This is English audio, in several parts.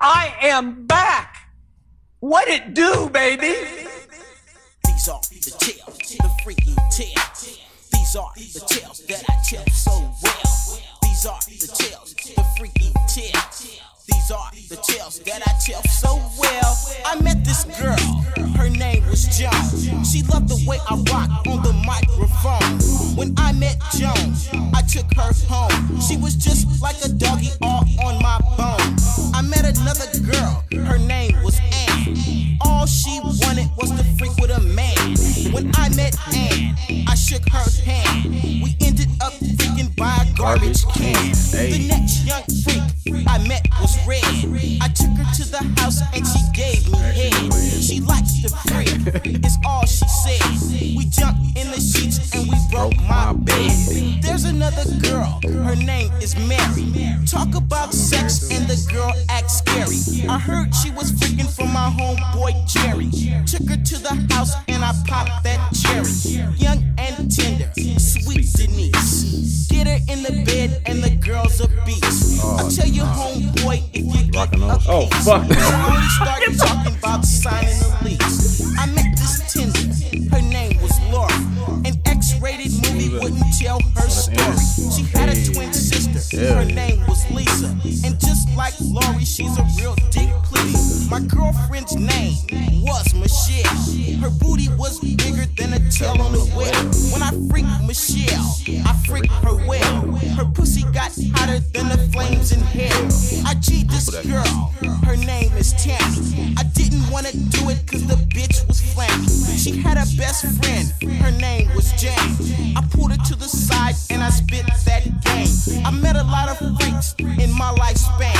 I am back. What it do, baby? These are the tales, the freaky tales. These are the tales that I tell so well. These are the tales, the freaky tales. These are the tales that I tell so well. I met this girl, her name was Joan. She loved the way I rock on the microphone. When I met Joan, I took her home. She was just like a doggy all on my bone. I met another girl, her name was Ann. All she wanted was to freak with a man. When I met Ann, I shook her hand. We ended up freaking by a garbage can. The next young I met was Red. I took her to the house and she gave me head. She likes to freak, is all she said. We jumped in the sheets and we broke my bed. There's another girl, her name is Mary. Talk about sex and the girl acts scary. I heard she was freaking from my homeboy Jerry. Took her to the house and I popped that cherry. Young and tender, Denise. Get her in the bed and the girl's a beast. I tell you, homeboy, if you get a Oh, piece, fuck. we only started talking about signing a lease. I met this tender, her name was Laura. An X-rated movie wouldn't tell her story. She had a twin sister, her name was Lisa. And just like Laurie, she's a real dick please. My girlfriend's name was Michelle. Her booty was bigger than a tail on a whale. When I freaked Michelle, I freaked her well. Her pussy got hotter than the flames in hell. I G'd this girl, her name is Tammy. I didn't wanna do it cause the bitch was flammy. She had a best friend, her name was Jane. I pulled her to the side and I spit that game. I met a lot of freaks in my lifespan.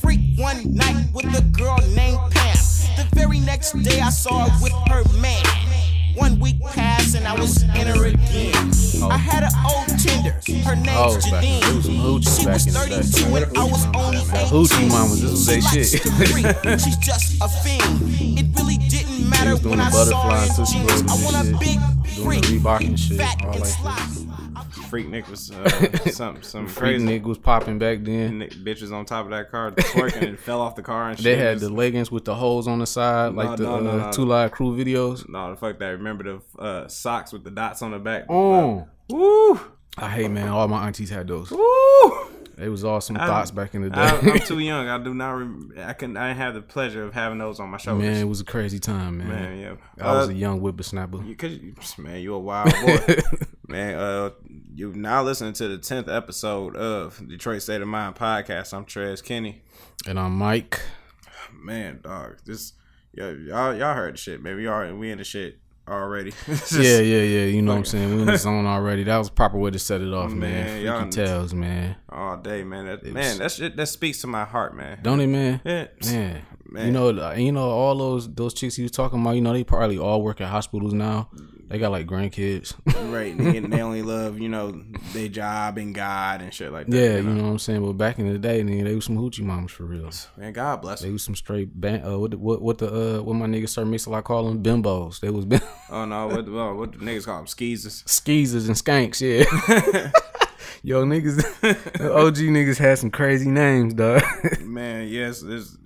Freak one night with a girl named Pam. The very next day I saw her with her man. One week passed and I was in her again. I had an old tender, her name's Oh, Janine. She was in the day. 32 and I was only 18. hoochie mamas, this was likes shit. She's just a fiend. It really didn't matter when I saw her in and Tootsie jeans. I want a big freak, fat and sloppy. Freaknik was uh, something, some Freak crazy. nigga was popping back then. Nick, bitches on top of that car twerking and fell off the car and shit. They had the leggings with the holes on the side, like the no, no, uh, no. Two Live Crew videos. No, the fuck that. Remember the uh, socks with the dots on the back? Oh, Woo! I hate man. All my aunties had those. Woo! They was awesome I- thoughts back in the I, I'm too young. I do not. Rem- I can. I didn't have the pleasure of having those on my shoulders. man, it was a crazy time, man. Man, yeah. I was Uh, a young whippersnapper. You, cause you, man, you a wild boy, man. Uh, you now listening to the tenth episode of Detroit State of Mind podcast. I'm Trez Kenny. And I'm Mike. Man, dog, this y'all y'all heard the shit, man. We are we in the shit already. It's Yeah, yeah, yeah. You know what I'm saying? We in the zone already. That was a proper way to set it off, man. Man, Freaky tales, man. all day, man. That, man, that shit that speaks to my heart, man. Don't it, man? Yeah, Man, Man. you know, you know, all those those chicks you was talking about, you know, they probably all work at hospitals now. They got like grandkids. right. They, they only love you know their job and God and shit like that. yeah, you you know? know what I'm saying. But back in the day, man, they was some hoochie moms for real. man. God bless They them. was some straight ban- uh, what the, what what the uh what my niggas Sir Mix I call them bimbos. They was bim- Oh no, what the, oh, what the niggas call them skeezers. skeezers and skanks. Yeah. Yo, niggas, OG niggas had some crazy names, dog. Man, yes, it's,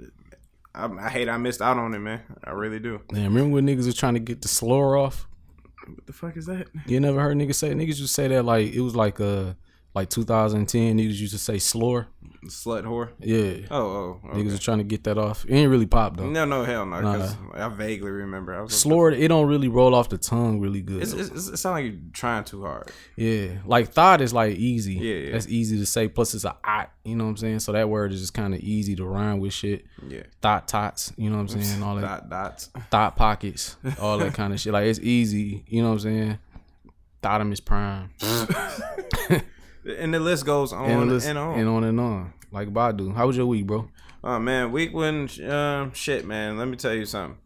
I, I hate I missed out on it, man. I really do. Man, remember when niggas was trying to get the slur off? What the fuck is that? You never heard niggas say niggas used to say that like it was like uh like 2010 niggas used to say slur. Slut whore. Yeah. Oh, oh. Okay. Niggas are trying to get that off. It ain't really pop though. No, no, hell no. Because I vaguely remember. I was Slur it don't really roll off the tongue really good. It's, it's, it's, it sounds like you're trying too hard. yeah. Like thought is like easy. Yeah, yeah. That's easy to say. Plus it's a ot, you know what I'm saying? So that word is just kinda easy to rhyme with shit. Yeah. Thought tots, you know what I'm saying? All that Dot dots. thought pockets, all that kind of shit. Like it's easy, you know what I'm saying? Thotimus prime. And the list goes on and, and, on. and on and on. Like Badu. How was your week, bro? Oh man, week one, um, shit, man. Let me tell you something.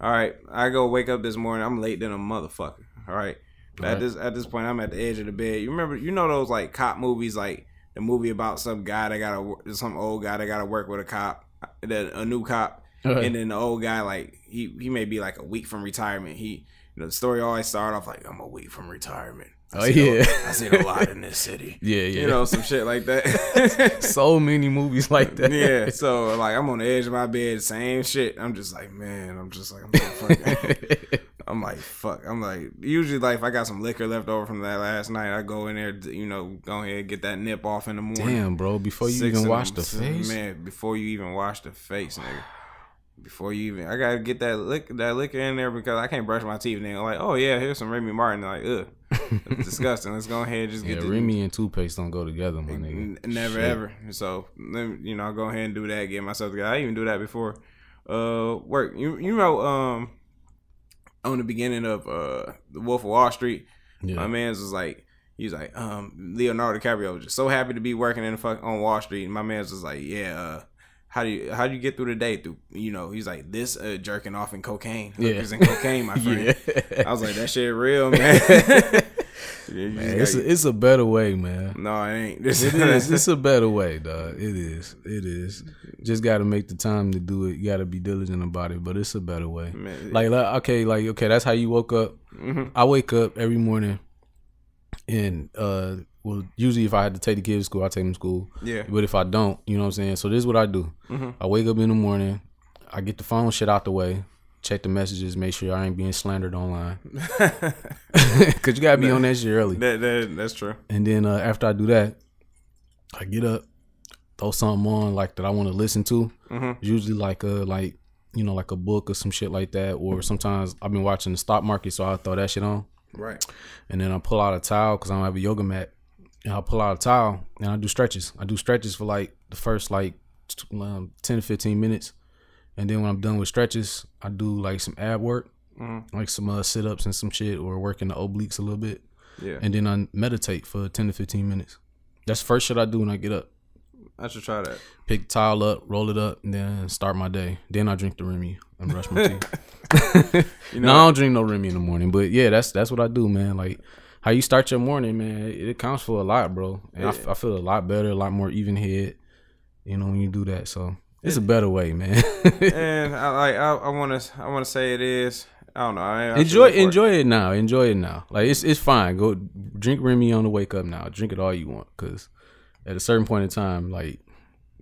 All right, I go wake up this morning. I'm late than a motherfucker. All right, But at Right. this at this point, I'm at the edge of the bed. You remember, you know those like cop movies, like the movie about some guy that got to some old guy that got to work with a cop, that a new cop, Right. and then the old guy like he he may be like a week from retirement. He you know the story always start off like I'm a week from retirement. Oh yeah, I seen a lot in this city. yeah, yeah. You know, some shit like that. so many movies like that. yeah. So like I'm on the edge of my bed, same shit. I'm just like, man, I'm just like I'm fucking I'm like, fuck. I'm like, usually like if I got some liquor left over from that last night, I go in there, you know, go ahead and get that nip off in the morning. Damn, bro. Before you Six even wash the face, man. Before you even wash the face, nigga. Before you even, I gotta get that lick, that liquor in there because I can't brush my teeth. Nigga, like, oh yeah, here's some Remy Martin. Like, ugh, it's disgusting. Let's go ahead and just yeah, get the Remy and toothpaste don't go together, my nigga. Never Shit. ever. So you know, I'll go ahead and do that. Get myself together. I even do that before uh work. You you know um on the beginning of uh the Wolf of Wall Street, Yeah. my man's was like he's like um Leonardo DiCaprio was just so happy to be working in the fuck on Wall Street. And my man's was like yeah. uh how do you how do you get through the day? Through you know, he's like this uh, jerking off and cocaine, Yeah. hookers and cocaine, my friend. Yeah. I was like that shit real, man. Yeah, Man, it's a, it's a better way, man. no, it ain't. This It is. It's a better way, dog. It is. It is. Just got to make the time to do it. You got to be diligent about it, but it's a better way. Man, Like, like, okay, like, okay, that's how you woke up. Mhm. I wake up every morning, and uh, well, usually if I had to take the kids to school, I take them to school. Yeah. But if I don't, you know what I'm saying. So this is what I do. Mhm. I wake up in the morning. I get the phone shit out the way. Check the messages. Make sure I ain't being slandered online. Cause you gotta be on that shit early. That, that that's true. And then uh, after I do that, I get up, throw something on like that I want to listen to. Mhm. Usually like a like you know like a book or some shit like that. Or sometimes I've been watching the stock market, so I throw that shit on. Right. And then I pull out a towel because I don't have a yoga mat. And I pull out a towel and I do stretches. I do stretches for like the first like um, ten to fifteen minutes. And then when I'm done with stretches, I do like some ab work, Mhm. like some uh, sit ups and some shit, or working the obliques a little bit Yeah. and then I meditate for 10 to 15 minutes. That's the first shit I do when I get up. I should try that. Pick the towel up, roll it up, and then start my day. Then I drink the Remy and brush my teeth. You no, know, I don't drink no Remy in the morning, but yeah, that's that's what I do, man. Like how you start your morning, man, it, counts for a lot, bro. And I f I I, feel a lot better, a lot more even head, you know, when you do that. So it's a better way, man. and I like I, I want to I want to say it is. I don't know. I, should enjoy it. enjoy it now. Enjoy it now. Like it's it's fine. Go drink Remy on the wake up now. Drink it all you want, cause at a certain point in time, like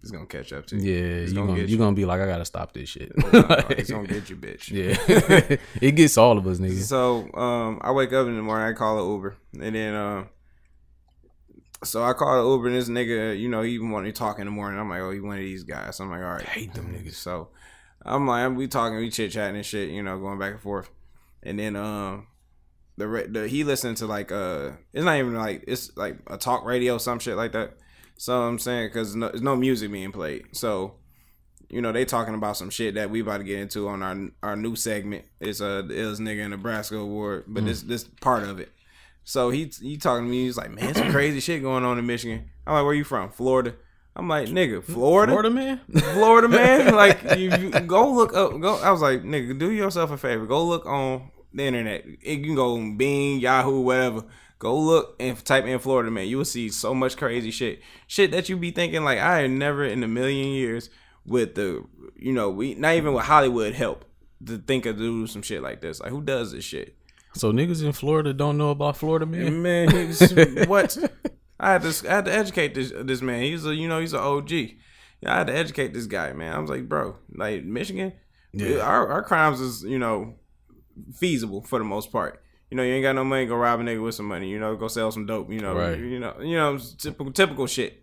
It's gonna catch up to you. Yeah, It's you gonna gonna, you gonna be like, I gotta stop this shit. it's gonna get you, bitch. yeah, it gets all of us, niggas. So um, I wake up in the morning. I call an Uber, and then um, so I call an Uber, and this nigga, you know, he even want to talk in the morning. I'm like, oh, he one of these guys. I'm like, all right, hate them niggas. So I'm like, we talking, we chit chatting and shit, you know, going back and forth, and then um. The, the he listened to like uh it's not even like it's like a talk radio some shit like that so I'm saying because no, there's no music being played so you know they talking about some shit that we about to get into on our our new segment. It's uh the illest nigga in Nebraska award, but this this part of it. So he he talking to me. He's like, man, some crazy shit going on in Michigan. I'm like, where you from? Florida. I'm like, nigga, Florida, Florida man. Florida man. Like, you, you go look up. Go. I was like, nigga, do yourself a favor. Go look on the internet. You can go on Bing, Yahoo, whatever. Go look and type in Florida man. You will see so much crazy shit. Shit that you be thinking like I never in a million years with the you know we not even with Hollywood help to think of do some shit like this. Like who does this shit? So niggas in Florida don't know about Florida man. Man, what? I had to I had to educate this this man. He's a you know he's an OG. I had to educate this guy, man. I was like, bro, like Michigan, Yeah. our our crimes is you know feasible for the most part. You know, you ain't got no money, go rob a nigga with some money. You know, go sell some dope. You know, Right. you know, you know, typical typical shit.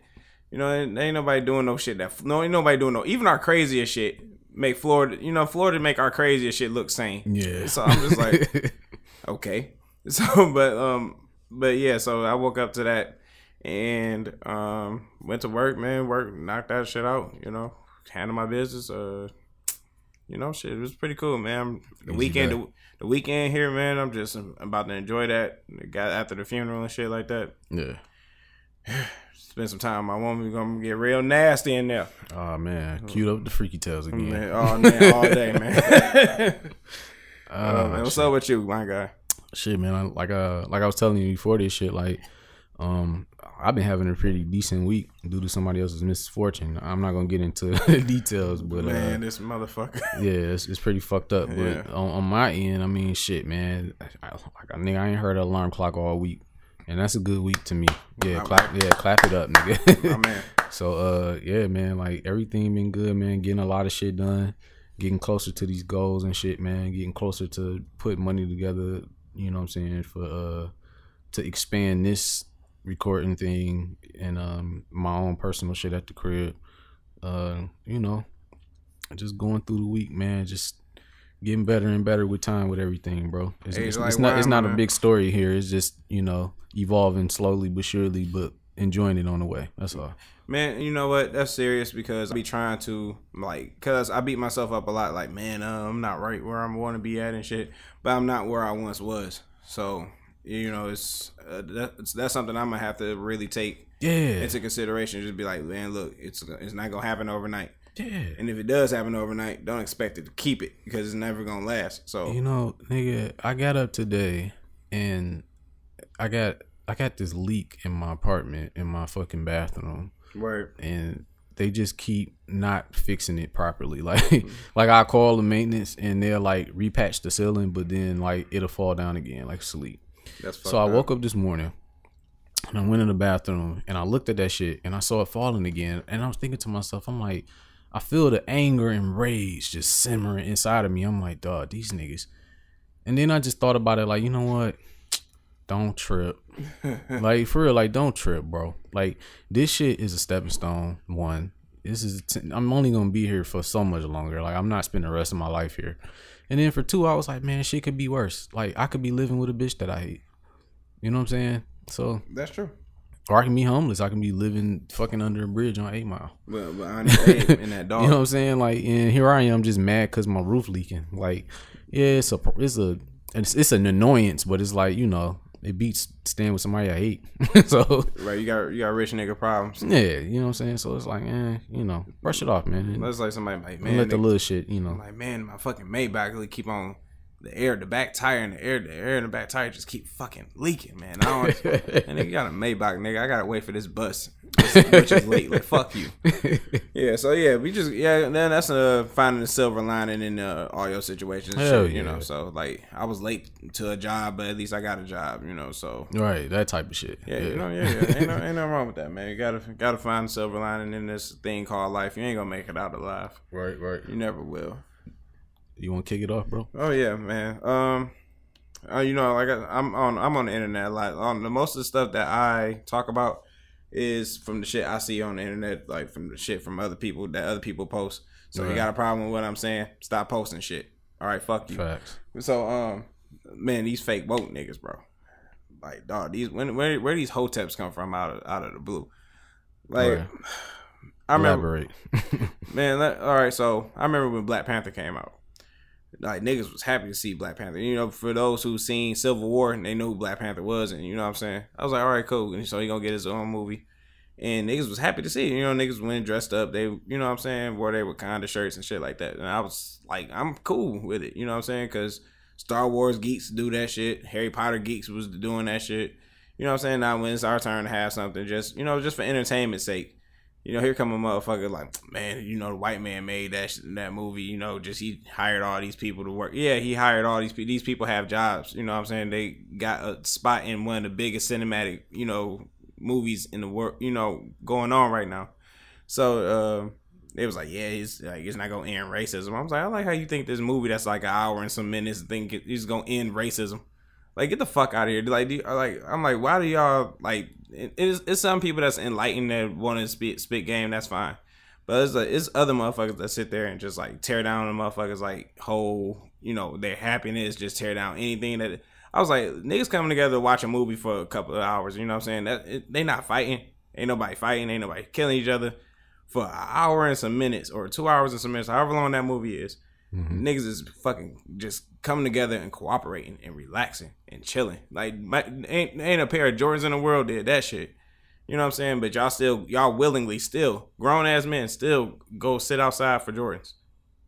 You know, ain't, ain't nobody doing no shit that no ain't nobody doing no. Even our craziest shit make Florida. You know, Florida make our craziest shit look sane. Yeah. So I'm just like, okay. So, but um, but yeah. So I woke up to that and um went to work. Man, work knocked that shit out. You know, handle my business. Uh, you know, shit. It was pretty cool, man. The Easy weekend, the, the weekend here, man. I'm just I'm about to enjoy that. Got after the funeral and shit like that. yeah. Spend some time. My woman gonna get real nasty in there. Oh man, queued up the freaky tales again. Man, all, man, all day, man. Uh, man, what's shit. up with you, my guy? shit, man. I, like uh, like I was telling you before this shit, like, um, I've been having a pretty decent week due to somebody else's misfortune. I'm not gonna get into details, but Man, uh, this motherfucker. yeah, it's, it's pretty fucked up. But Yeah. on, on my end, I mean, shit, man. I, like nigga, I ain't heard an alarm clock all week. and that's a good week to me. Yeah, clap. Yeah, clap it up, nigga. My man. So uh yeah, man, like everything been good, man. Getting a lot of shit done, getting closer to these goals and shit, man. Getting closer to put money together, you know what I'm saying, for uh to expand this recording thing and um my own personal shit at the crib. Uh, you know, just going through the week, man, just getting better and better with time with everything, bro. It's, Hey, it's, like it's not it's not a big story here. It's just, you know, evolving slowly but surely, but enjoying it on the way. That's all. Man, you know what? That's serious because I be trying to like, cause I beat myself up a lot. Like, man, uh, I'm not right where I want to be at and shit, but I'm not where I once was. So, you know, it's uh, that's, that's something I'm gonna have to really take Yeah. into consideration. Just be like, man, look, it's it's not gonna happen overnight. yeah. And if it does happen overnight, don't expect it to keep it because it's never gonna last. So, You know, nigga, I got up today and I got I got this leak in my apartment in my fucking bathroom word. and they just keep not fixing it properly. Like like I call the maintenance and they'll like repatch the ceiling but then like it'll fall down again like sleep. That's So I woke up this morning and I went in the bathroom and I looked at that shit and I saw it falling again. And I was thinking to myself, I'm like, I feel the anger and rage just simmering inside of me. I'm like, dog, these niggas. And then I just thought about it, like, you know what? Don't trip. like for real, like don't trip, bro. Like this shit is a stepping stone. One, this is i I'm only gonna be here for so much longer. Like I'm not spending the rest of my life here. And then for two, I was like, man, shit could be worse. Like I could be living with a bitch that I hate. You know what I'm saying? So, That's true. or I can be homeless. I can be living fucking under a bridge on Eight Mile. But, but I need in that dog. You know what I'm saying? Like, and here I am, just mad because my roof leaking. Like, yeah, it's a, it's a, it's, it's an annoyance, but it's like you know, it beats staying with somebody I hate. so, right, you got you got rich nigga problems. yeah, you know what I'm saying. So it's like, eh, you know, brush it off, man. That's like somebody like, man, let the little shit, you know. Like, man, my fucking Maybach really keep on the air, the back tire and the air, the air and the back tire just keep fucking leaking, man. I don't, and nigga got a Maybach, nigga. I gotta wait for this bus, which is late. Like, fuck you. Yeah, so yeah, we just yeah. Then that's uh finding the silver lining in uh, all your situations, shit, you know. So like, I was late to a job, but at least I got a job, you know. So Right, that type of shit. yeah, you know, yeah, yeah. Ain't, no, ain't nothing wrong with that, man. You gotta gotta find the silver lining in this thing called life. You ain't gonna make it out alive. right, right. You never will. You want to kick it off, bro? Oh yeah, man. Um, uh, you know, like I, I'm on, I'm on the internet a lot. On the most of the stuff that I talk about is from the shit I see on the internet, like from the shit from other people that other people post. So you got a problem with what I'm saying? Stop posting shit. All right, fuck you. Facts. So um, man, these fake woke niggas, bro. Like dog, these when where where these hoteps come from out of out of the blue? Like Right. I remember Elaborate. Man, let, all right. So I remember when Black Panther came out. Like niggas was happy to see Black Panther. You know, for those who seen Civil War, and they knew who Black Panther was, and you know what I'm saying. I was like, all right, cool. And so he gonna get his own movie, and niggas was happy to see. it. You know, niggas went dressed up. They, you know what I'm saying, wore they Wakanda shirts and shit like that. And I was like, I'm cool with it. You know what I'm saying? Because Star Wars geeks do that shit. Harry Potter geeks was doing that shit. You know what I'm saying? Now when it's our turn to have something, just you know, just for entertainment's sake. You know, here come a motherfucker like, man, you know, the white man made that that movie. You know, just he hired all these people to work. Yeah, he hired all these people. These people have jobs. You know, what I'm saying they got a spot in one of the biggest cinematic, you know, movies in the world. You know, going on right now. So uh, it was like, yeah, it's like it's not gonna end racism. I was like, I like how you think this movie that's like an hour and some minutes think is gonna end racism. Like, get the fuck out of here. Like, you, like I'm like, why do y'all like? It, it's, it's some people that's enlightened that want to spit spit game. That's fine. But it's, like, it's other motherfuckers that sit there and just like tear down the motherfuckers like whole, you know, their happiness, just tear down anything that. I was like, niggas coming together to watch a movie for a couple of hours. You know what I'm saying? That it, they not fighting. Ain't nobody fighting. Ain't nobody killing each other for an hour and some minutes or two hours and some minutes, however long that movie is. Mhm. Niggas is fucking just coming together and cooperating and relaxing and chilling. Like my, ain't ain't a pair of Jordans in the world did that shit. You know what I'm saying? But y'all still y'all willingly still grown ass men still go sit outside for Jordans.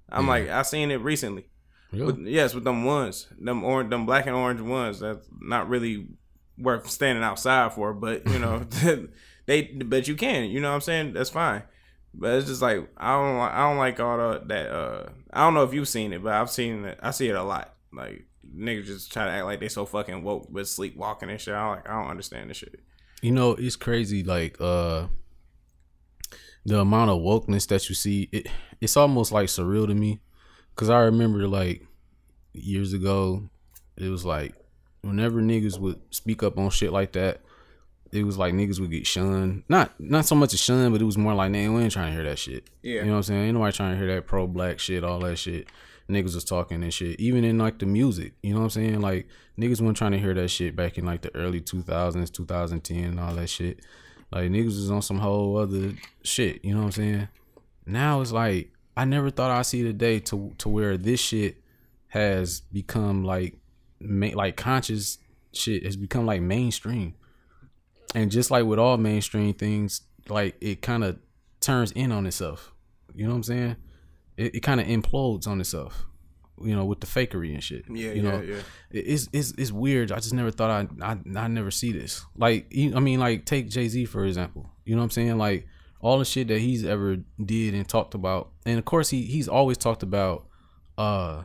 I'm like I seen it recently. Really? With, yes, with them ones, them orange, them black and orange ones. That's not really worth standing outside for, but you know, they. But you can, you know what I'm saying? That's fine. But it's just like I don't, li- I don't like all the, that. uh I don't know if you've seen it, but I've seen it. I see it a lot. Like niggas just try to act like they so fucking woke but sleepwalking and shit. I'm like, I don't understand this shit. You know, it's crazy. Like uh, the amount of wokeness that you see. It it's almost like surreal to me, cause I remember like years ago, it was like whenever niggas would speak up on shit like that, it was like niggas would get shunned. Not not so much a shun, but it was more like, man, we ain't trying to hear that shit. Yeah. You know what I'm saying? Ain't nobody trying to hear that pro black shit, all that shit. Niggas was talking and shit. Even in like the music. You know what I'm saying? Like niggas weren't trying to hear that shit back in like the early two thousands, two thousand ten and all that shit. Like niggas was on some whole other shit, you know what I'm saying? Now it's like I never thought I'd see the day to to where this shit has become like ma- like conscious shit has become like mainstream. And just like with all mainstream things, like it kind of turns in on itself. You know what I'm saying? It, it kind of implodes on itself. You know, with the fakery and shit. Yeah, you yeah, know, yeah. It- It's it's it's weird. I just never thought I I I never see this. Like I mean, like take Jay Z for example. You know what I'm saying? Like all the shit that he's ever did and talked about, and of course he he's always talked about, uh,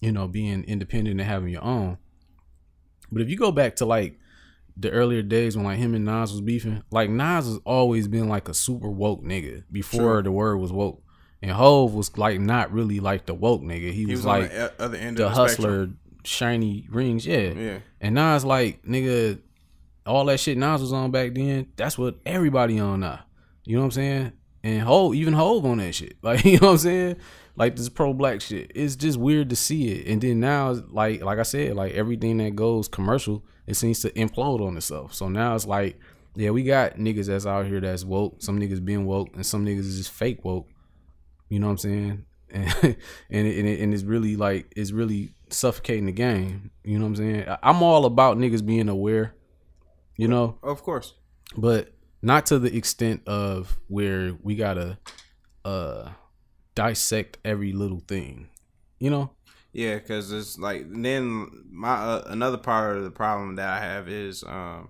you know, being independent and having your own. But if you go back to like the earlier days when like him and Nas was beefing, like Nas has always been like a super woke nigga before True. the word was woke. And Hove was like not really like the woke nigga. He, He was, was, like on the other end the of the hustler, shiny rings, yeah. Yeah. And Nas like nigga, all that shit Nas was on back then. That's what everybody on now. You know what I'm saying? And Hove, even Hove on that shit. Like you know what I'm saying? Like this pro black shit. It's just weird to see it. And then now, like like I said, like everything that goes commercial, it seems to implode on itself. So now it's like, yeah, we got niggas that's out here that's woke. Some niggas being woke, and some niggas is just fake woke. You know what I'm saying? And and it, and, it, and it's really like it's really suffocating the game. You know what I'm saying? I'm all about niggas being aware. You know, Of course. but not to the extent of where we gotta uh dissect every little thing. You know? Yeah, because it's like then my uh, another part of the problem that I have is um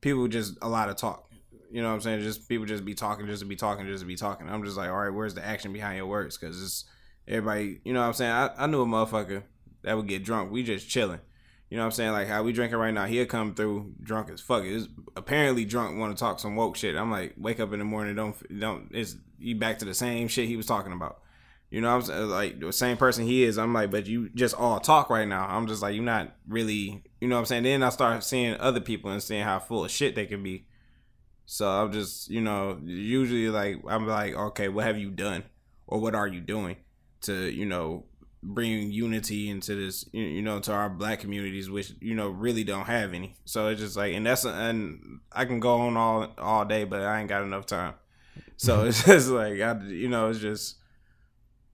people just a lot of talk. You know what I'm saying? Just people just be talking, just to be talking, just to be talking. I'm just like, all right, where's the action behind your words? Because it's everybody. You know what I'm saying? I, I knew a motherfucker that would get drunk. We just chilling. You know what I'm saying? Like how we drinking right now. He'll come through drunk as fuck. Is apparently drunk. Want to talk some woke shit. I'm like, wake up in the morning. Don't don't. It's you back to the same shit he was talking about. You know what I'm saying? Like the same person he is. I'm like, but you just all talk right now. I'm just like, you're not really, you know what I'm saying? Then I start seeing other people and seeing how full of shit they can be. So I'm just, you know, usually like, I'm like, okay, what have you done? Or what are you doing to, you know, bring unity into this, you know, to our black communities, which, you know, really don't have any. So it's just like, and that's, and I can go on all, all day, but I ain't got enough time. So it's just like, I, you know, it's just,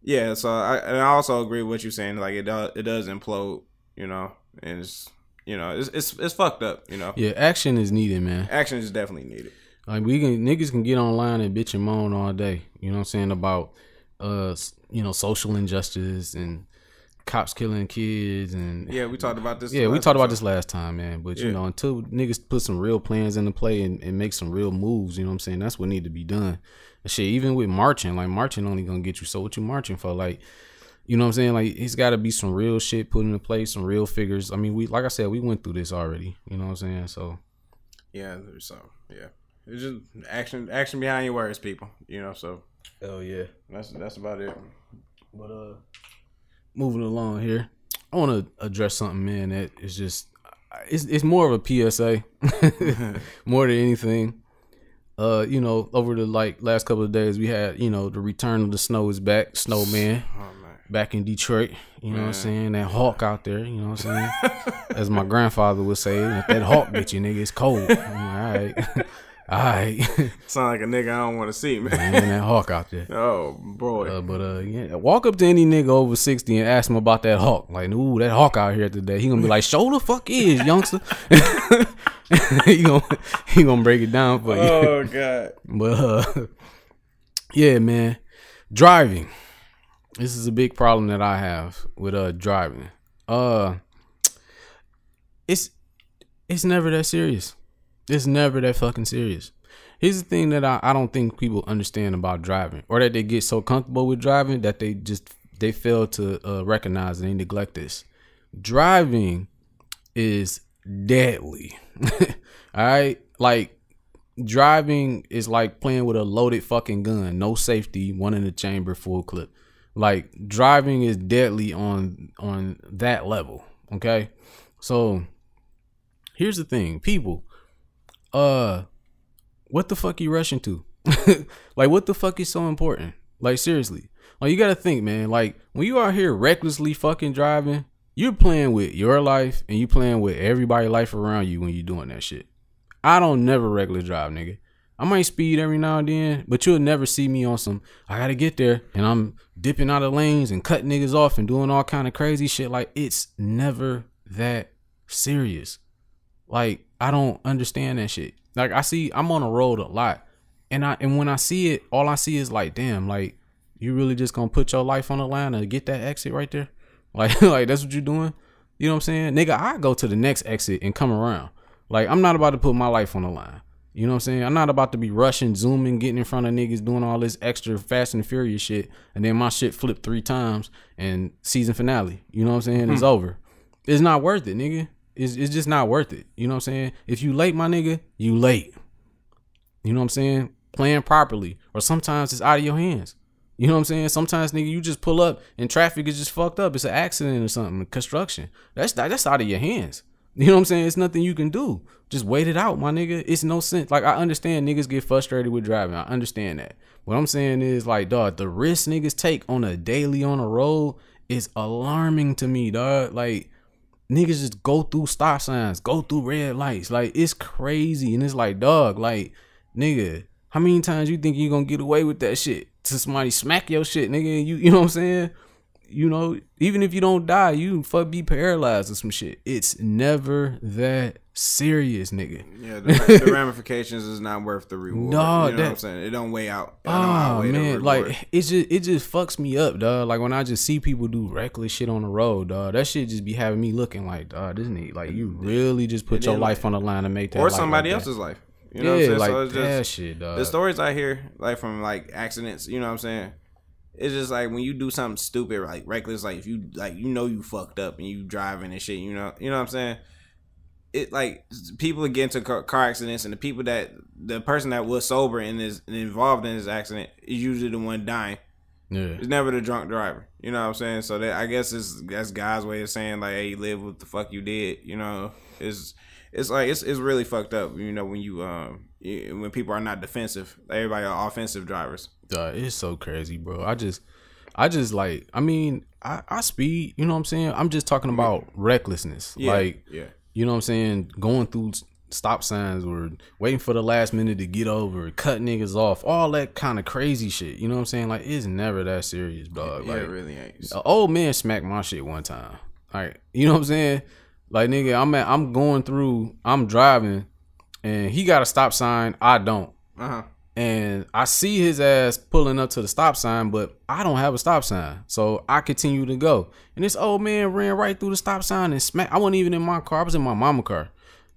yeah, so I and I also agree with what you're saying. Like it does, it does implode, you know, and it's you know it's it's, it's fucked up. You know, Yeah, action is needed, man. action is definitely needed. Like we can niggas can get online and bitch and moan all day. You know what I'm saying about uh you know social injustice and cops killing kids and Yeah, we talked about this. yeah, we talked about episode. this last time, man. But you know, until niggas put some real plans into play and, and make some real moves, you know what I'm saying? That's what need to be done. And shit, even with marching, like marching only gonna get you so what you marching for? Like, you know what I'm saying? Like it's gotta be some real shit put into place, some real figures. I mean, we like I said, we went through this already. You know what I'm saying? So Yeah, so yeah, it's just action, action behind your words, people. You know, so Hell yeah. that's that's about it. But uh, moving along here, I want to address something, man. That is just it's it's more of a PSA, more than anything. Uh, you know, over the like last couple of days, we had you know the return of the snow is back, snowman Oh man, back in Detroit. You know what I'm saying? That hawk out there. You know what I'm saying? As my grandfather would say, that hawk bitch, you nigga, it's cold. I'm like, all right, all right, sound like a nigga I don't want to see, man. man, that hawk out there. Oh boy, Uh, but uh, yeah, walk up to any nigga over sixty and ask him about that hawk. Like, ooh, that hawk out here today. He gonna be like, "Show the fuck is youngster." he gonna he gonna break it down for you. oh god, But uh, yeah, man, driving. This is a big problem that I have with uh driving. Uh, it's it's never that serious. It's never that fucking serious. Here's the thing that I, I don't think people understand about driving, or that they get so comfortable with driving that they just they fail to uh, recognize and they neglect this. driving is deadly. All right, like driving is like playing with a loaded fucking gun, no safety, one in the chamber, full clip. Like driving is deadly on on that level. Okay, so here's the thing, people. Uh, what the fuck you rushing to? like, what the fuck is so important? Like, seriously. Like, you gotta think, man. Like, when you out here recklessly fucking driving, you're playing with your life and you playing with everybody' life around you when you're doing that shit. I don't never reckless drive, nigga. I might speed every now and then, but you'll never see me on some. I gotta get there, and I'm dipping out of lanes and cutting niggas off and doing all kind of crazy shit. Like it's never that serious. Like I don't understand that shit. Like I see, I'm on the road a lot, and I and when I see it, all I see is like, damn, like you really just gonna put your life on the line to get that exit right there? Like, like that's what you're doing? You know what I'm saying, nigga? I go to the next exit and come around. Like I'm not about to put my life on the line. You know what I'm saying? I'm not about to be rushing, zooming, getting in front of niggas, doing all this extra Fast and Furious shit, and then my shit flipped three times and season finale. You know what I'm saying? It's hmm. over. It's not worth it, nigga. It's, it's just not worth it. You know what I'm saying? If you late, my nigga, you late. You know what I'm saying? Playing properly. Or sometimes it's out of your hands. You know what I'm saying? Sometimes nigga, you just pull up and traffic is just fucked up. It's an accident or something. Construction. That's that's out of your hands. You know what I'm saying? It's nothing you can do. Just wait it out, my nigga. It's no sense. Like I understand niggas get frustrated with driving. I understand that. What I'm saying is like, dog, the risk niggas take on a daily on a road is alarming to me, dog. Like niggas just go through stop signs, go through red lights. Like it's crazy. And it's like, dog, like, nigga, how many times you think you gonna get away with that shit? To somebody smack your shit, nigga. You you know what I'm saying? You know, even if you don't die, you fuck be paralyzed or some shit. It's never that serious, nigga. Yeah, the, the ramifications is not worth the reward. No, you know that- what I'm saying? It don't weigh out. Oh man, like it just it just fucks me up, dog. Like when I just see people do reckless shit on the road, dog. That shit just be having me looking like, dog, this nigga, like you really just put your life on the line to make that, or somebody like that. else's life. You know yeah, what I'm saying? like so it's that just shit, dog. the stories I hear, like from like accidents. You know what I'm saying? It's just like when you do something stupid, like reckless, like if you like you know you fucked up and you driving and shit. You know, you know what I'm saying? It like people get into car, car accidents and the people that the person that was sober and is involved in this accident is usually the one dying. yeah, It's never the drunk driver. You know what I'm saying? So that I guess it's that's God's way of saying like, hey, live what the fuck you did. You know, it's it's like it's it's really fucked up. You know when you um when people are not defensive, everybody are offensive drivers. dog, it's so crazy, bro. I just, I just like, I mean, I, I speed. You know what I'm saying? I'm just talking about recklessness, Yeah, like yeah, you know what I'm saying, going through stop signs or waiting for the last minute to get over, cut niggas off, all that kind of crazy shit. You know what I'm saying? Like it's never that serious, dog. yeah, like it really ain't. an old man smacked my shit one time. Like, you know what I'm saying? Like nigga, I'm at, I'm going through, I'm driving, and he got a stop sign. I don't. Uh huh. And I see his ass pulling up to the stop sign, but I don't have a stop sign. So I continue to go. And this old man ran right through the stop sign and smacked. I wasn't even in my car. I was in my mama car.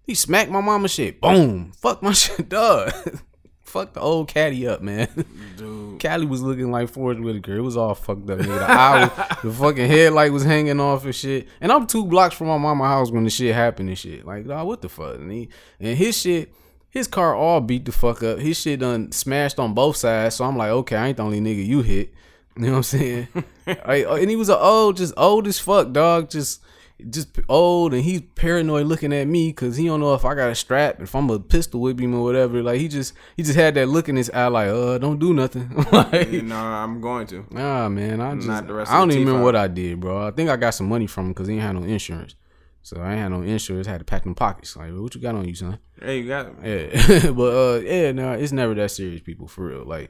He smacked my mama shit. Boom. Fuck my shit, dog. Fuck the old caddy up, man. Dude, Callie was looking like Forest Whitaker. It was all fucked up, nigga. The, eye the fucking headlight was hanging off and shit. And I'm two blocks from my mama house when the shit happened and shit. Like, dog, what the fuck? And, he, and his shit, his car all beat the fuck up. His shit done smashed on both sides. So I'm like, okay, I ain't the only nigga you hit. You know what I'm saying? Like, and he was an old, just old as fuck, dog. Just just old and he's paranoid looking at me because he don't know if I got a strap, if I'm a pistol with him or whatever. Like he just he just had that look in his eye, like uh, don't do nothing. like, you know I'm going to. Nah, man, I just Not the rest I don't even remember what I did, bro. I think I got some money from him because he ain't had no insurance. So I ain't had no insurance. Had to pack them pockets. Like, what you got on you, son? Hey, you got it. Yeah, but uh, yeah, no, it's never that serious, people. For real, like,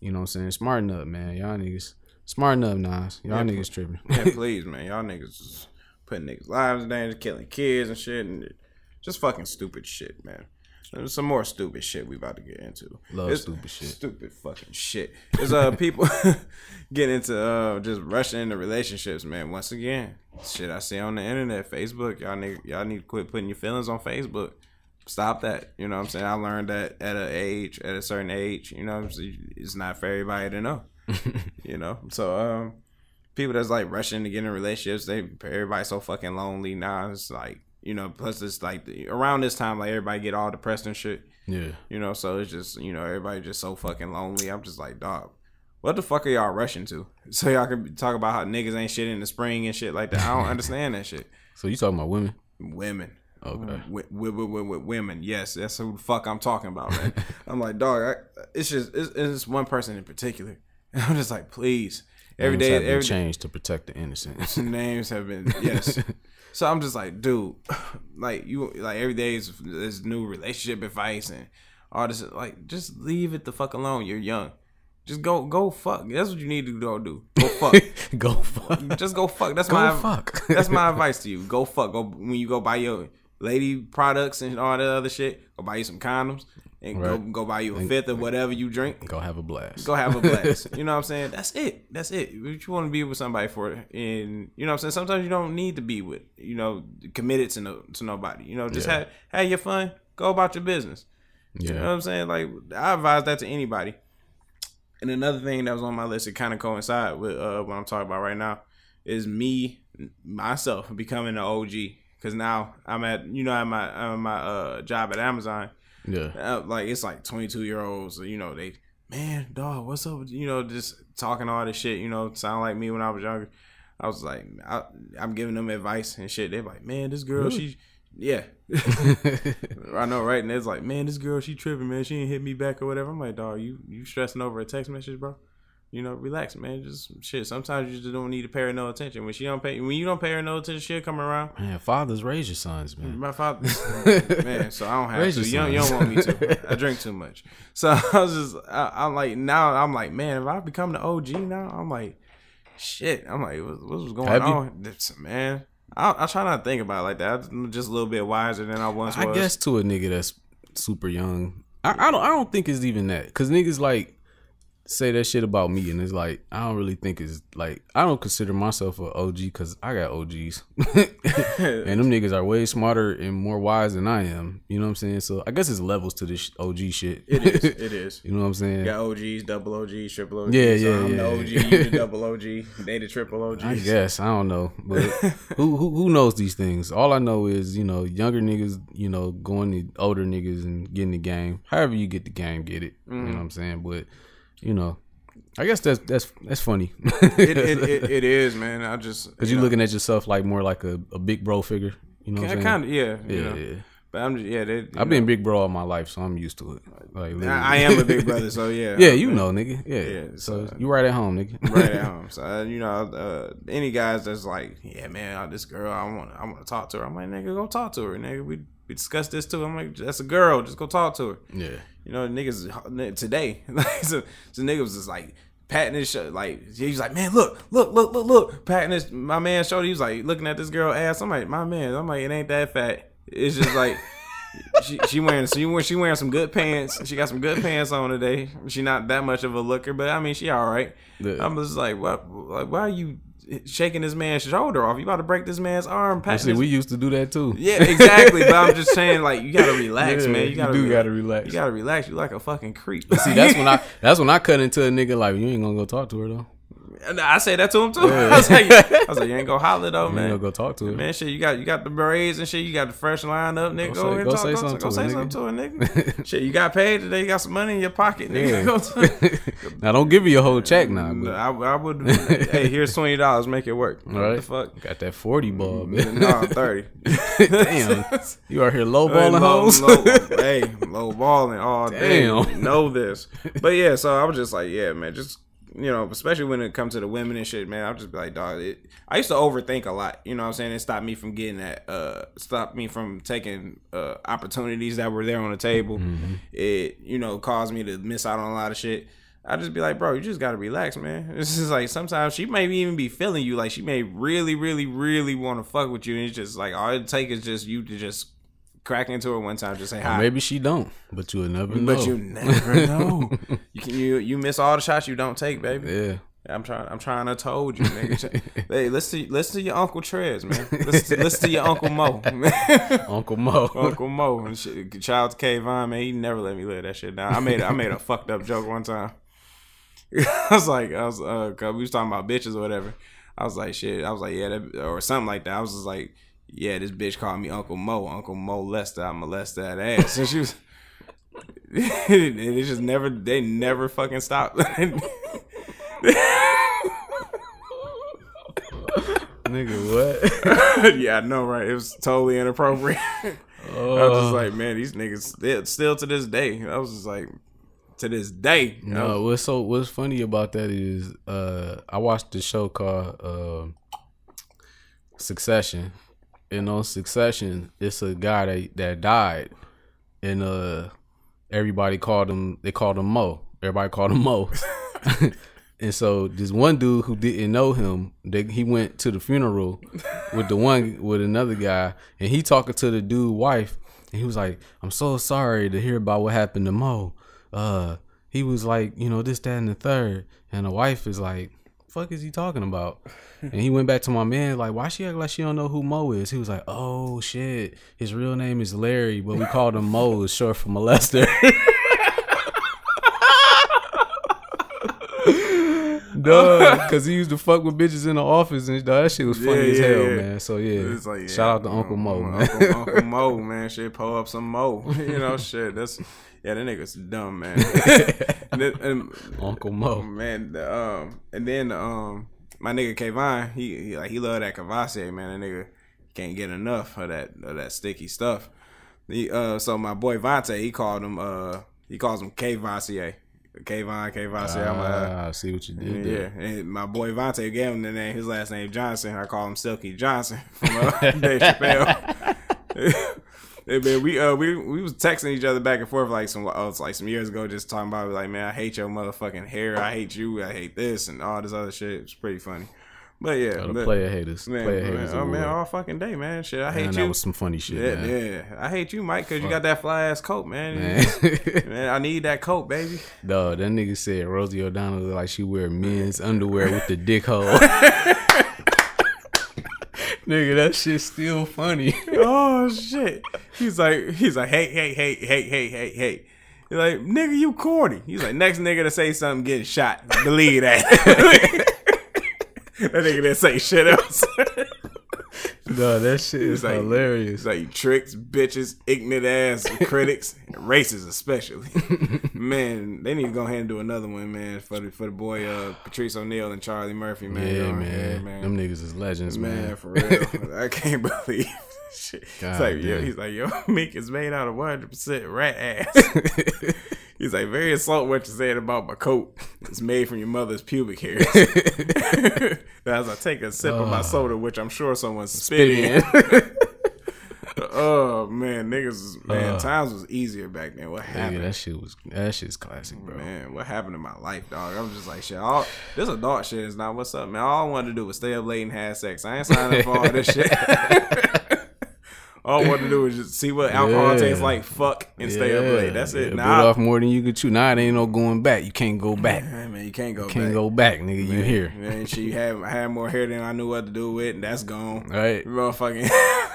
you know what I'm saying? Smarten up, man. Y'all niggas, smarten up, Nas. Y'all Yeah, niggas tripping. Yeah, please, man. Y'all niggas putting niggas' lives in danger, killing kids and shit, and just fucking stupid shit, man. There's some more stupid shit we about to get into. Love It's stupid shit. Stupid fucking shit. There's uh people getting into uh just rushing into relationships, man. Once again, shit I see on the internet, Facebook. Y'all nigg- y'all need to quit putting your feelings on Facebook. Stop that. You know what I'm saying? I learned that at an age, at a certain age, you know, it's- it's not for everybody to know. you know? So um people that's like rushing to get in relationships. They everybody's so fucking lonely now. It's like you know, plus it's like around this time, like everybody get all depressed and shit. Yeah. You know, so it's just you know everybody just so fucking lonely. I'm just like, dog, what the fuck are y'all rushing to? So y'all can talk about how niggas ain't shit in the spring and shit like that. I don't understand that shit. So you talking about women? Women. Okay. With, with, with, with, women, yes, that's who the fuck I'm talking about, man. I'm like, dog, I, it's just it's, it's one person in particular. I'm just like, please, every Names day, every changed to protect the innocent. names have been yes. So I'm just like, dude, like you, like every day is is new relationship advice and all this. Like, just leave it the fuck alone. You're young. Just go, go fuck. That's what you need to go do. Go fuck. Go fuck. Just go fuck. That's Go my fuck. that's my advice to you. Go fuck. Go when you go buy your lady products and all that other shit. Go buy you some condoms and go Right. go buy you a fifth of whatever you drink. Go have a blast. Go have a blast. you know what I'm saying? That's it. That's it. What you want to be with somebody for, and you know what I'm saying. Sometimes you don't need to be with, you know, committed to no to nobody. You know, just Yeah. have have your fun. Go about your business. You know what I'm saying? Like I advise that to anybody. And another thing that was on my list, it kind of coincide with uh, what I'm talking about right now, is me myself becoming an OG. Cause now I'm at you know at my at my uh, job at Amazon. Yeah. Uh, like it's like 22 year olds. You know they man dog what's up? You know just talking all this shit. You know sound like me when I was younger. I was like I, I'm giving them advice and shit. They're like man this girl she yeah. I know, right? And it's like, man, this girl, she tripping, man. She ain't hit me back or whatever. I'm like, dog, you you stressing over a text message, bro? You know, relax, man. Just shit. Sometimes you just don't need to pay her no attention. When she don't pay, when you don't pay her no attention, she'll come around. Man, fathers raise your sons, man. My father, man. So I don't have Raise to. You don't, you don't want me to. I drink too much. So I was just, I, I'm like, now I'm like, man, if I become the OG now, I'm like, shit. I'm like, what, what's going Have on? Man, I, I try not to think about it like that. I'm just a little bit wiser than I once I was. guess to a nigga that's super young, I, I don't. I don't think it's even that because niggas like say that shit about me, and it's like I don't really think it's like I don't consider myself a OG because I got OGs, and them niggas are way smarter and more wise than I am. You know what I'm saying? So I guess it's levels to this OG shit. It is. It is. you know what I'm saying? You got OGs, double OGs, triple OGs. Yeah, so yeah, I'm yeah, the OG, you the double OG, they the triple OG. I guess I don't know, but who, who who knows these things? All I know is you know younger niggas, you know going to older niggas and getting the game. However you get the game, get it. You know mm-hmm. what I'm saying? But you know, I guess that's that's that's funny it, it, it, it is, man. I just because you're looking at yourself like more like a, a big bro figure. You know what I'm kind of yeah, yeah, you know. yeah. But I'm just, yeah. They, I've know, been big bro all my life, so I'm used to it. Like literally. I, I am a big brother, so yeah. yeah, you know, nigga. Yeah. Yeah, so so- you right at home, nigga. right at home. So uh, you know, uh, any guys that's like, yeah, man, uh, this girl, I want, I want to talk to her. I'm like, nigga, go talk to her, nigga. We we discussed this too. I'm like, that's a girl, just go talk to her. yeah. You know, niggas today, like, so, so niggas was just like patting his show, like he's like, man, look, look, look, look, look, patting his my man shoulder. He was like looking at this girl ass. I'm like, my man, I'm like, it ain't that fat. It's just like. she, she wearing she wearing she wearing some good pants. She got some good pants on today. She not that much of a looker, but I mean she all right. Yeah. I'm just like, what? Like, why are you shaking this man's shoulder off? You about to break this man's arm? You patting we used to do that too. yeah, exactly. but I'm just saying, like, you gotta relax, Yeah, man. You you gotta do rela- gotta relax. You gotta relax. You like a fucking creep. See, that's when I that's when I cut into a nigga like you ain't gonna go talk to her though. And I say that to him too. I was like, I was like, you ain't gonna holler though, You ain't man. gonna go talk to him. Man, shit, you got you got the berets and shit. You got the fresh line up, nigga. Go Go, say- and go talk. say Go, something go to say something to her, nigga. shit, you got paid today. You got some money in your pocket, nigga. Yeah. Now don't give me a whole check now. But, I, I would. hey, here's twenty dollars. Make it work. all What right, the fuck? got that forty ball, mm, man. No, thirty. Damn, you are here low balling hoes. low, hey, low balling all day. Damn. Know this, but yeah. So I was just like, yeah, man, just you know, especially when it comes to the women and shit, man. I'll just be like, dog. It, I used to overthink a lot. You know what I'm saying? It stopped me from getting that. Uh, stopped me from taking uh opportunities that were there on the table. It you know caused me to miss out on a lot of shit. I just be like, bro, you just gotta relax, man. This is like sometimes she may even be feeling you, like she may really, really, really want to fuck with you, and it's just like all it take is just you to just crack into her one time, just say hi. Maybe she don't, but you'll never know. but you never know. you can you you miss all the shots you don't take, baby. yeah. I'm trying. I'm trying to told you, nigga. hey, listen, to, listen to your Uncle Trez, man. Listen, to, listen to your Uncle Mo, Uncle Mo. Uncle Mo, and shit. Child K man. He never let me live that shit down. I made I made a fucked up joke one time. I was like, I was, uh, we was talking about bitches or whatever. I was like, shit. I was like, yeah, that, or something like that. I was just like, yeah, this bitch called me Uncle Mo. Uncle Mo Lester. I molest that ass. And she was, and it just never, they never fucking stopped. Nigga, what? yeah, I know, right? It was totally inappropriate. I was just like, man, these niggas still, still to this day. I was just like, to this day. No, what's so what's funny about that is uh I watched the show called uh, Succession. And on Succession, it's a guy that that died. And uh everybody called him they called him Mo. Everybody called him Mo. and so this one dude who didn't know him, they, he went to the funeral with the one with another guy and he talking to the dude wife and he was like, I'm so sorry to hear about what happened to Mo uh he was like, you know, this, that, and the third. And the wife is like, fuck is he talking about? and he went back to my man, like, why she act like she don't know who Mo is? He was like, Oh shit. His real name is Larry, but we called him Mo, it's short for molester. Duh, cause he used to fuck with bitches in the office and dawg, that shit was funny Yeah, as yeah, hell, yeah. man. So yeah, like, shout out to Uncle Mo, man. Uncle, Uncle Mo, man. Shit, pull up some Mo. You know, shit. That's yeah, that nigga's dumb, man. and and, Uncle Mo. man. The, um, and then um, my nigga Kayvon, he, he like he love that Courvoisier, man. That nigga can't get enough of that of that sticky stuff. He, uh, so my boy Vontae, he called him uh, he calls him Kvassier. Kayvon, Kvassier. I'm like, uh, Ah, I see what you did yeah, there. and my boy Vontae gave him the name. His last name Johnson. I call him Silky Johnson from uh, Dave Chappelle. and man, we uh we we was texting each other back and forth like some uh, it's like some years ago, just talking about like, man, I hate your motherfucking hair. I hate you. I hate this and all this other shit. It's pretty funny. But yeah, Oh, the player haters. man, player man, haters. oh are man, all fucking day, man. Shit, I hate Man, you. that was some funny shit, yeah, man. yeah. I hate you, Mike, because you got that fly ass coat, man. Man. man, I need that coat, baby. No, that nigga said Rosie O'Donnell like she wear men's underwear with the dick hole. nigga, that shit's still funny. oh shit. He's like, he's like, hey, hey, hey, hey, hey, hey, hey. He's like, nigga, you corny. He's like, next nigga to say something getting shot. Believe that. That nigga didn't say shit else. Dog, that shit is like- hilarious. It's like tricks, bitches, ignorant ass critics, and racists especially. man, they need to go ahead and do another one, man, for the for the boy uh, Patrice O'Neal and Charlie Murphy, man. yeah, Go man. Them niggas is legends, man. Man, for real. I can't believe shit. God it's like, yo, damn. he's like, yo, Meek is made out of 100% rat ass. He's like, very insult what you said about my coat. It's made from your mother's pubic hairs. As I take a sip of my soda, which I'm sure someone's spitting. oh, man, niggas, man, times was easier back then. What Nigga, happened? that shit was that shit's classic, bro. Man, what happened in my life, dog? I'm just like, shit. All this adult shit is not what's up, man. All I wanted to do was stay up late and have sex. I ain't signing up for all this shit. all I want to do is just see what alcohol Yeah. tastes like, fuck, and stay up late. That's it. Yeah, Nah, off more than you could chew. Nah, it ain't no going back. You can't go back. man, man, you can't go Can't back. go back, nigga. You here. Man, she had had more hair than I knew what to do with, and that's gone. Right. Motherfucking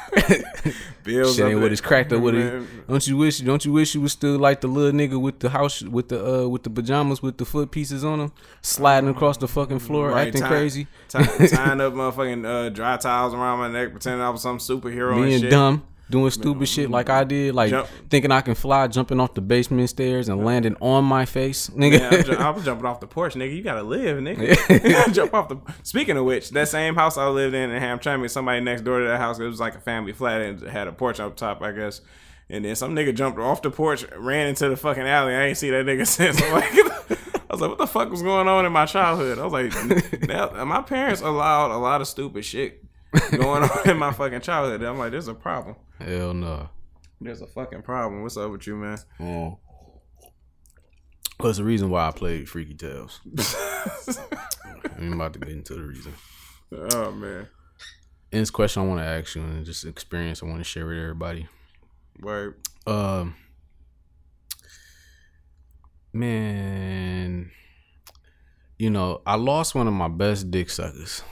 bills. Shit ain't what it's cracked up with it. Don't you wish? Don't you wish you was still like the little nigga with the house with the uh with the pajamas with the foot pieces on them, sliding across the fucking floor, Right, acting crazy, Ty- tying up motherfucking uh, dry towels around my neck, pretending I was some superhero and being shit. dumb, doing stupid shit like I did, like Jump. thinking I can fly, jumping off the basement stairs and landing on my face, Man, nigga. ju- I was jumping off the porch, nigga. You gotta live, nigga. Jump off the. Speaking of which, that same house I lived in in Hamtramck, somebody next door to that house, it was like a family flat and it had a porch up top, I guess. And then some nigga jumped off the porch, ran into the fucking alley. I ain't see that nigga since. I'm like, I was like, what the fuck was going on in my childhood? I was like, now, my parents allowed a lot of stupid shit going on in my fucking childhood. I'm like, there's a problem. Hell no. There's a fucking problem. What's up with you, man? Oh. That's the reason why I played Freaky Tales. I'm about to get into the reason. Oh man. And this question I want to ask you, and just experience I want to share with everybody. Word. Um, man, you know, I lost one of my best dick suckers.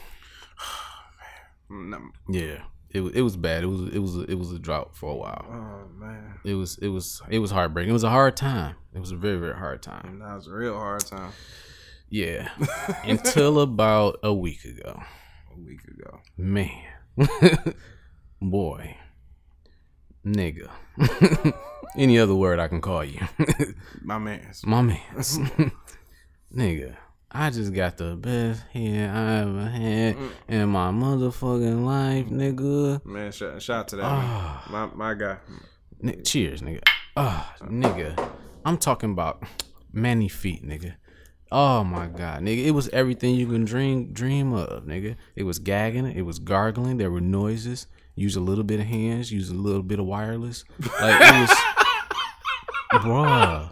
Mm, Yeah, it was it was bad. It was it was it was a drought for a while. Oh man. It was it was it was heartbreaking. It was a hard time. It was a very very hard time. That was a real hard time. Yeah. Until about a week ago. A week ago. Man. Boy. Nigga. Any other word I can call you. My man's. My man's. Nigga. I just got the best hair I ever had mm. in my motherfucking life, mm. nigga. Man, shout, shout out to that. Man. Ah. My my guy. Ni- cheers, nigga. Ah, nigga. I'm talking about many feet, nigga. Oh my god, nigga. It was everything you can dream dream of, nigga. It was gagging, it was gargling, there were noises. Use a little bit of hands, use a little bit of wireless. Like it was Bruh.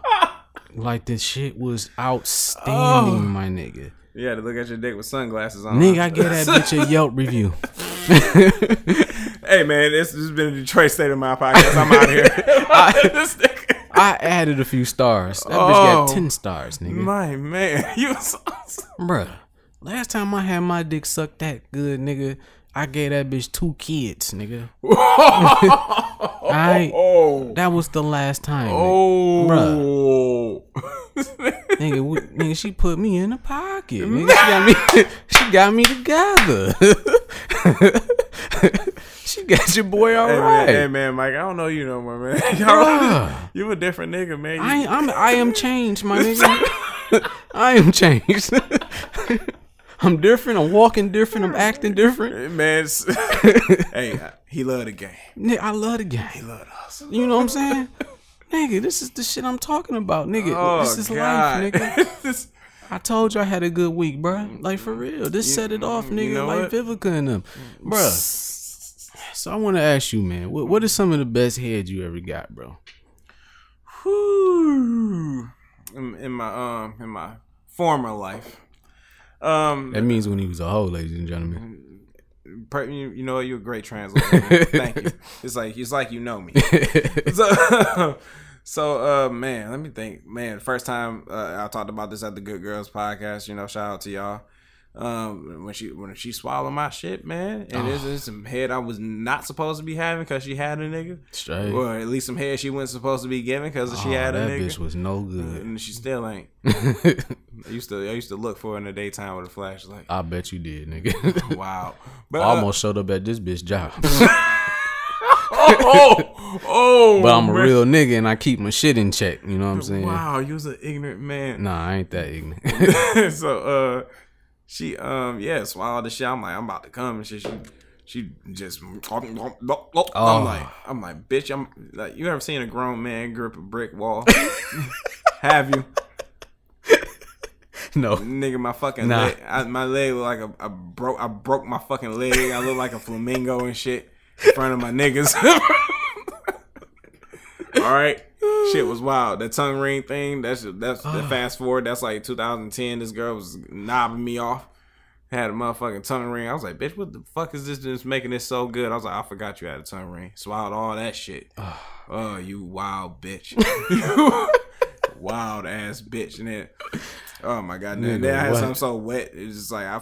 Like this shit was oh. outstanding, my nigga. You had to look at your dick with sunglasses on. Nigga, I gave that bitch a Yelp review. Hey man, this, has been a Detroit State of My podcast. I'm out here. Nigga- I added a few stars. That bitch Oh. got 10 stars, nigga. My man, you was Bruh, last time I had my dick sucked that good, nigga, I gave that bitch two kids, nigga. I oh that was the last time, nigga. oh. Nigga, we, nigga, she put me in the pocket. Nigga, she got me, she got me together. she got your boy all Hey, right. man, hey man, Mike, I don't know you no more, man. Bruh. you a different nigga, man. You- I I'm I am changed, my nigga. I am changed. I'm different. I'm walking different. I'm acting different. man, hey, he love the game. Nigga, I love the game. He love us. You know what I'm saying? nigga, this is the shit I'm talking about, nigga. Oh this is God, life, nigga. This- I told you I had a good week, bruh. Like for real. This set it off, nigga. know like what? Vivica and them. Bruh. So I wanna ask you, man, what what is some of the best heads you ever got, bro? Whew. In, in my um in my former life, um, That means when he was a hoe, ladies and gentlemen. you, you know you're a great translator. Thank you. It's like it's like you know me. so, so uh, man, let me think. Man, first time uh, I talked about this at the Good Girls podcast. You know, shout out to y'all. Um, when she when she swallowed my shit, man, and this is some head I was not supposed to be having because she had a nigga, Straight. or at least some head she wasn't supposed to be giving because she Oh, had a that nigga. bitch was no good. and she still ain't. I used to I used to look for her in the daytime with a flashlight. I bet you did, nigga. Wow, but uh, almost showed up at this bitch job. oh, oh, But I'm a man. real nigga and I keep my shit in check. You know what I'm saying? Wow, you was an ignorant man. Nah, I ain't that ignorant. so uh she um yeah swallowed the shit. I'm like I'm about to come and shit. She she just I'm Oh. like I'm like bitch. I'm like you ever seen a grown man grip a brick wall? Have you? no. Nigga, my fucking Nah. leg, I, my leg look like a, I broke, I broke my fucking leg. I look like a flamingo and shit in front of my niggas. All right, shit was wild. The tongue ring thing. That's that's the fast forward. That's like 2010. This girl was knobbing me off. Had a motherfucking tongue ring. I was like, bitch, what the fuck is this that's making this so good? I was like, I forgot you had a tongue ring. Swallowed all that shit. oh, you wild bitch. wild ass bitch. And then, oh my god, and then, Nigga, then I had what? something so wet. It's just like I,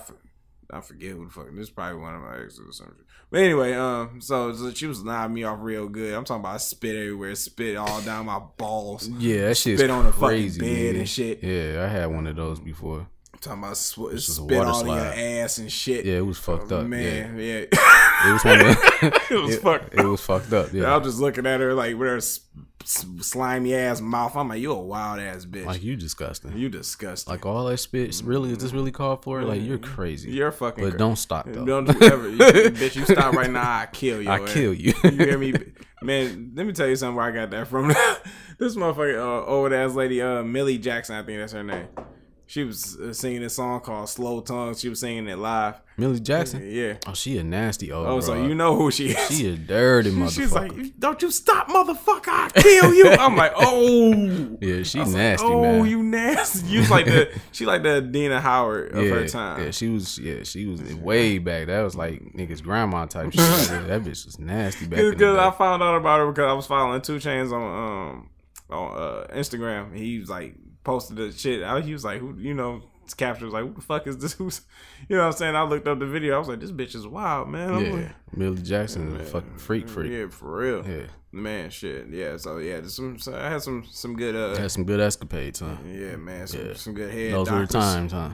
I forget who the fuck. This is probably one of my exes or something. But anyway, um, so, so she was knocking me off real good. I'm talking about spit everywhere, spit all down my balls. Yeah, that shit's Spit on the fucking bed and shit. Yeah, I had one of those before. I'm talking about sw- spit all your ass and shit. Yeah, it was fucked up. Man, yeah, Yeah. It was one of it was it, fucked. it was fucked up. I Yeah. was just looking at her like with her s- s- slimy ass mouth. I'm like, you a wild ass bitch. Like you disgusting. you disgusting. Like all that spit really is this really called for? Like you're crazy. You're fucking. but cra- don't stop though. Don't ever, you, bitch. You stop right now. I kill you. I kill you. you hear me, man? Let me tell you something. Where I got that from. this motherfucker, uh, old ass lady, uh, Millie Jackson. I think that's her name. She was uh, singing this song called "Slow Tongue." She was singing it live. Millie Jackson. Yeah. Oh, she a nasty old. Oh, so you know who she is. She a dirty motherfucker. She's like, "Don't you stop, motherfucker! I kill you." I'm like, "Oh, yeah, she was like, nasty, oh, man. you nasty! You was like the she like the Adina Howard of yeah, her time. yeah, she was. Yeah, she was way back. That was like niggas grandma type shit. That bitch was nasty back Because I found out about her because I was following 2 Chainz on um on uh, Instagram. He was like posted the shit. I, he was like, who you know, caption was like, "What the fuck is this?" Who's, you know what I'm saying? I looked up the video. I was like, "This bitch is wild, man." I'm Yeah, like, Millie Jackson a fucking freak freak. Yeah, for real. Yeah. Man, shit. Yeah. So yeah, some. So I had some some good. uh Had some good escapades, huh? Yeah, man. Some Yeah. some good head. Those were the times, huh?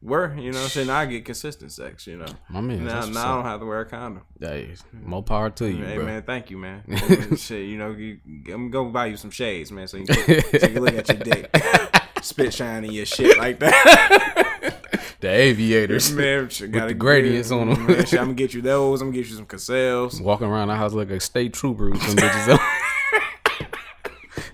Were you know? what I'm saying I get consistent sex. You know. My man, Now, now I don't have to wear a condom. Hey, more power to you, Hey bro. man, thank you, man. Shit, you know, you, I'm gonna buy you some shades, man, so you can, so you can look at your dick, spit shining your shit like that. The aviators, man, shit, gotta the gradients on 'em. Man, shit, I'm gonna get you those. I'm gonna get you some Cazals. walking around the house like a state trooper with some bitches on.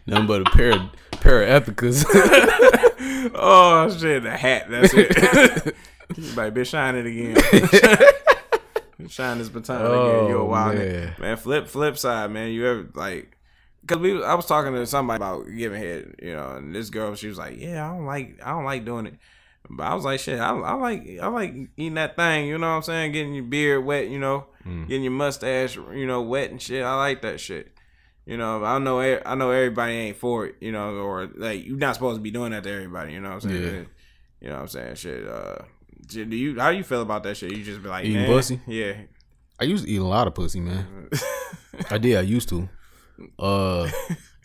Nothing but a pair of pair of ethicas. Oh shit, the hat. That's it. might be shine it again. shine this baton again. You a Oh, wild man. man. man. Flip flip side, man. You ever like? Cause we, I was talking to somebody about giving head, you know, and this girl, she was like, "Yeah, I don't like, I don't like doing it." But I was like, "Shit, I, I like, I like eating that thing." You know what I'm saying? Getting your beard wet, you know, Mm. getting your mustache, you know, wet and shit. I like that shit. You know, I know, I know everybody ain't for it, you know, or like you're not supposed to be doing that to everybody. You know what I'm saying? Yeah. You know what I'm saying? Shit. Uh, do you? How do you feel about that shit? You just be like, Eating man, pussy? Yeah. I used to eat a lot of pussy, man. I did. I used to. Uh,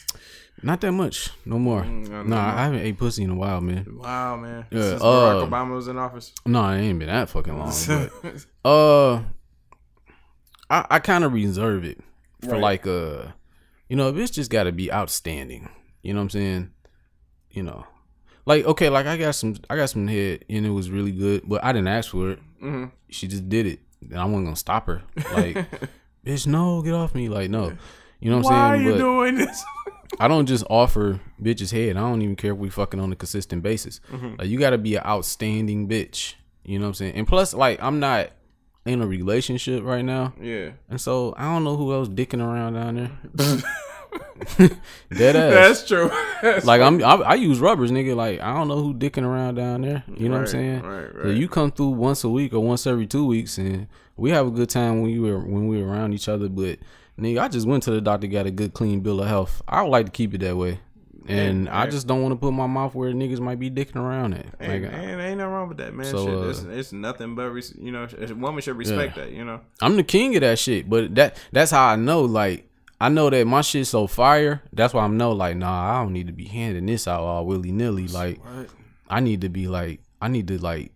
not that much. No more. Mm, no nah, I haven't ate pussy in a while, man. Wow, man. Yeah, Since Barack uh, Obama was in office. No, it ain't been that fucking long. But uh, I I kind of reserve it for Right. like uh, you know, bitch just got to be outstanding. You know what I'm saying? You know, like okay, like I got some I got some head and it was really good, but I didn't ask for it. hmm She just did it, and I wasn't gonna stop her. Like, bitch, no, get off me. Like, no. You know what Why I'm saying? Why are you But doing this? I don't just offer bitches head. I don't even care if we fucking on a consistent basis. Mm-hmm. Like you got to be an outstanding bitch. You know what I'm saying? And plus, like I'm not in a relationship right now, yeah. and so I don't know who else dicking around down there. Dead ass. That's true. That's like I'm, I, I use rubbers, nigga. Like I don't know who dicking around down there. You know what I'm saying? right, So right. you come through once a week or once every two weeks, and we have a good time when you were when we were around each other. But nigga, I just went to the doctor, got a good clean bill of health. I would like to keep it that way, and Yeah, I just don't want to put my mouth where niggas might be dicking around at. Like, man, ain't nothing wrong with that, man. So, shit, uh, it's, it's nothing but res- you know, a woman should respect that. You know, I'm the king of that shit. But that that's how I know. Like I know that my shit's so fire. That's why I'm know like, nah, I don't need to be handing this out all willy nilly. Like I need to be like, I need to like,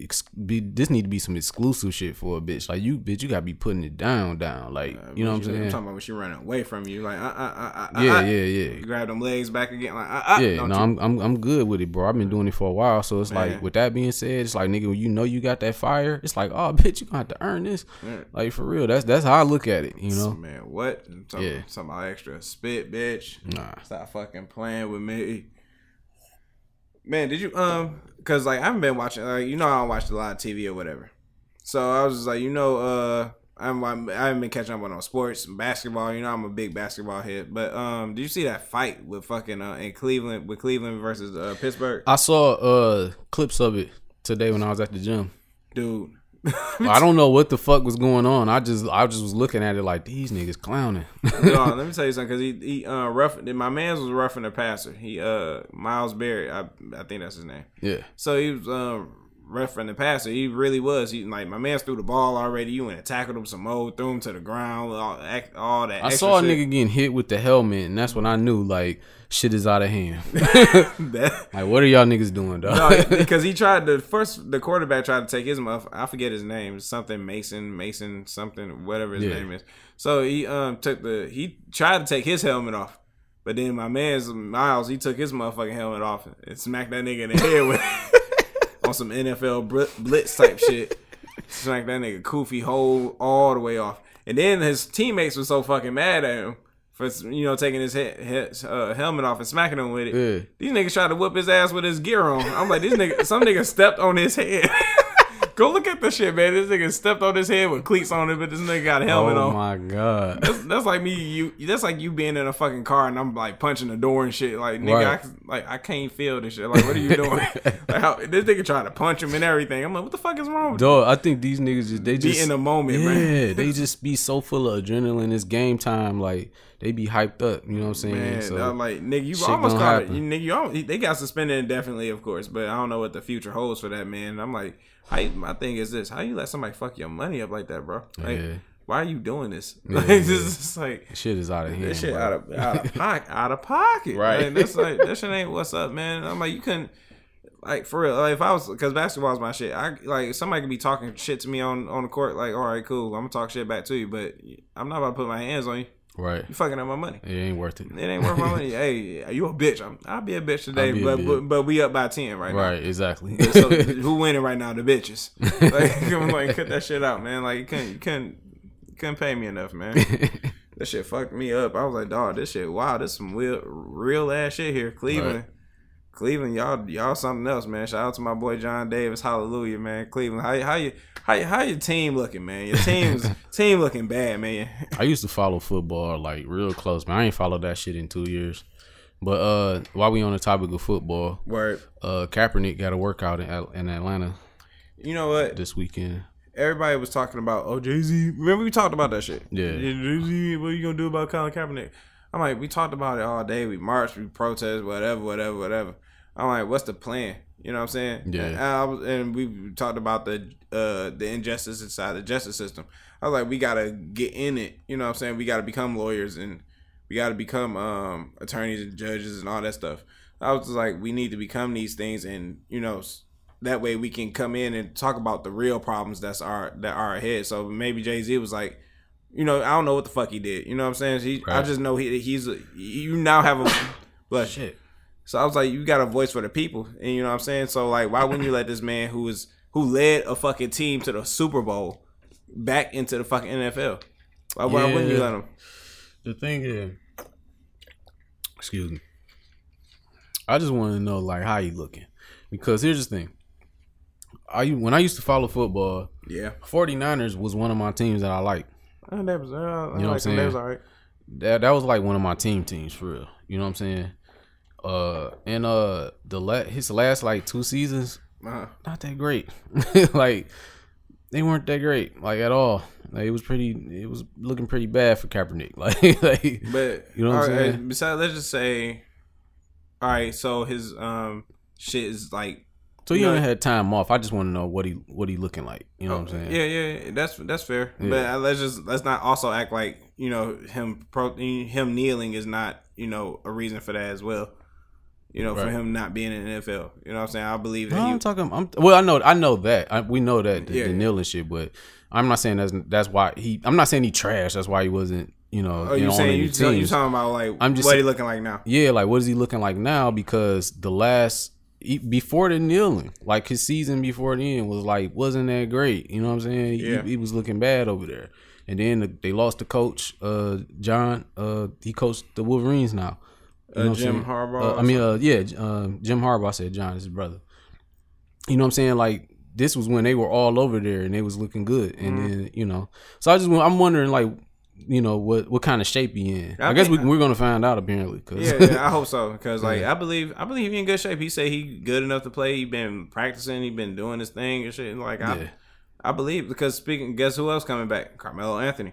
ex- be. This need to be some exclusive shit for a bitch. Like you, bitch, you gotta be putting it down, down. Like you know what I'm saying? I'm talking about when she running away from you, like, uh, uh, uh, uh, Yeah, uh, yeah, yeah. You grab them legs back again, like, uh, uh, Yeah, no, you- I'm I'm I'm good with it, bro. I've been doing it for a while, so it's Man. like with that being said, it's like nigga, when you know you got that fire, it's like, oh, bitch, you gonna have to earn this. Yeah. Like for real, that's that's how I look at it, you know. man, what? Talking, Yeah. about extra spit, bitch. Nah. Stop fucking playing with me. Man, did you um? Cause like I haven't been watching. Like you know, I don't watch a lot of TV or whatever. So I was just like, you know, uh, I'm, I'm I haven't been catching up on no sports, basketball. You know, I'm a big basketball hit. But um, did you see that fight with fucking uh in Cleveland with Cleveland versus uh, Pittsburgh? I saw uh clips of it today when I was at the gym. Dude, I don't know what the fuck was going on. I just I just was looking at it like these niggas clowning. no, let me tell you something. Cause he he uh rough. My man's was roughing the passer. He uh Myles Garrett. I I think that's his name. yeah. So he was um roughing the passer. He really was. He like my man threw the ball already. You went and tackled him some more, threw him to the ground, all, all that. I saw a shit. nigga getting hit with the helmet, and that's when I knew like shit is out of hand. That- like, what are y'all niggas doing, dog? no, because he tried to first. The quarterback tried to take his muff. I forget his name. Something Mason, Mason, something, whatever his Yeah. name is. So he um took the. He tried to take his helmet off, but then my man's Myles. He took his motherfucking helmet off and smacked that nigga in the head with on some NFL blitz type shit. Smacked that nigga Koofy whole all the way off, and then his teammates were so fucking mad at him. For you know taking his, head, his uh, helmet off and smacking him with it, Yeah. these niggas tried to whip his ass with his gear on. I'm like, this nigga, some nigga stepped on his head. Go look at this shit, man. This nigga stepped on his head with cleats on it, but this nigga got a helmet oh on. Oh my god. That's, that's like me. You. That's like you being in a fucking car and I'm like punching the door and shit. Like nigga, Right. I, like I can't feel this shit. Like what are you doing? like how, this nigga trying to punch him and everything. I'm like, what the fuck is wrong with you? Dog, I think these niggas just they Be just in a moment, yeah, man. they just be so full of adrenaline. It's game time. Like they be hyped up. You know what I'm saying? Man, so, I'm like nigga, you almost caught it. You, nigga, you almost, they got suspended indefinitely, of course, but I don't know what the future holds for that man. I'm like, how you, my thing is this: how you let somebody fuck your money up like that, bro? Like, Yeah. why are you doing this? Yeah, like, yeah. this is like shit is out of here. this shit bro. out of out of pocket, out of pocket, Right. Like, that's like that shit ain't what's up, man. I'm like, you couldn't. Like for real, like if I was, because basketball is my shit. I like somebody could be talking shit to me on on the court. Like, all right, cool, I'm gonna talk shit back to you, but I'm not about to put my hands on you. Right. You fucking up my money. It ain't worth it. It ain't worth my money. Hey, you a bitch. I'm, I'll be a bitch today, I'll a but, but but we up by ten right, now. Right, exactly. So who winning right now? The bitches. Like, like cut that shit out, man. Like you couldn't you couldn't you couldn't pay me enough, man. that shit fucked me up. I was like, dog, this shit. Wow, this some real real ass shit here. Cleveland. Right. Cleveland, y'all, y'all something else, man. Shout out to my boy John Davis. Hallelujah, man. Cleveland, how how you how how your team looking, man? Your team's team looking bad, man. I used to follow football like real close, man. I ain't followed that shit in two years. But uh, while we on the topic of football, Word. uh, Kaepernick got a workout in, in Atlanta You know what? this weekend. everybody was talking about, oh Jay Z. Remember we talked about that shit. Yeah. Jay Z. What are you gonna do about Colin Kaepernick? I'm like, we talked about it all day. We marched, we protest, whatever, whatever, whatever. I'm like, what's the plan? You know what I'm saying? Yeah. And, I was, and we talked about the uh the injustice inside the justice system. I was like, we gotta get in it. You know what I'm saying? We gotta become lawyers and we gotta become um attorneys and judges and all that stuff. I was just like, we need to become these things, and you know, that way we can come in and talk about the real problems that's our that are ahead. So maybe Jay Z was like, you know, I don't know what the fuck he did. You know what I'm saying? He, I just know he he's a, you now have a bless. Shit. So I was like, you got a voice for the people, and you know what I'm saying. So like, why wouldn't you let this man who is who led a fucking team to the Super Bowl back into the fucking NFL? Why, why wouldn't you let him? The thing is, excuse me. I just want to know like how you looking, because here's the thing. I when I used to follow football, Yeah, 49ers was one of my teams that I liked. Uh, that was uh, You know what I'm saying? That was all right. That that was like one of my team teams for real. You know what I'm saying? Uh, and uh, the la- his last like two seasons, Uh-huh. not that great. like they weren't that great, like at all. Like it was pretty. It was looking pretty bad for Kaepernick. Like, like But You know what all I'm right, saying? Besides, let's just say, all right. So his um shit is like so you only had time off. I just want to know what he what he looking like. You know what I'm saying? Yeah, yeah, yeah, that's that's fair. Yeah. But uh, let's just let's not also act like you know him pro him kneeling is not you know a reason for that as well. You know, for him not being in the NFL. You know what I'm saying? I believe that No, he. I'm talking. I'm well. I know. I know that. I, we know that the, Yeah, the shit, but I'm not saying that's that's why he. I'm not saying he trash. That's why he wasn't. You know. oh, you you know, on saying you, you talking about like I'm just what he looking like now? Yeah, like what is he looking like now? Because the last he- before the kneeling, like his season before the end was like wasn't that great. You know what I'm saying? He- Yeah. He, was looking bad over there. And then the, they lost the coach, uh, John. Uh, he coached the Wolverines now. You Uh, know I'm Jim? Harbaugh Uh, I mean, uh, yeah, um, Jim Harbaugh. I said John is his brother. You know what I'm saying? Like this was when they were all over there and they was looking good. And Mm-hmm. then you know, so I just I'm wondering like, you know, what what kind of shape he in? I, I guess we, we're gonna find out apparently. Cause Yeah, yeah, I hope so. Because like I believe, I believe he in good shape. He said he good enough to play. He been practicing. He been doing his thing and shit. And, Like I, Yeah. I believe because speaking, guess who else coming back? Carmelo Anthony.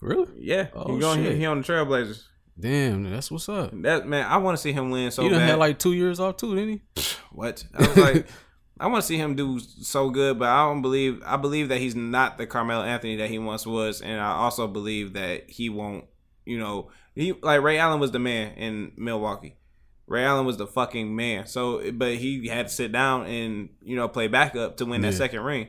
really? Yeah, Oh, he going. shit. He, he on the Trailblazers. Damn, that's what's up. That man, I want to see him win so bad. he done bad. had like two years off too, didn't he? what? I was like, I want to see him do so good, but I don't believe. I believe that he's not the Carmelo Anthony that he once was, and I also believe that he won't. You know, he like Ray Allen was the man in Milwaukee. Ray Allen was the fucking man. So, but he had to sit down and you know play backup to win that second ring.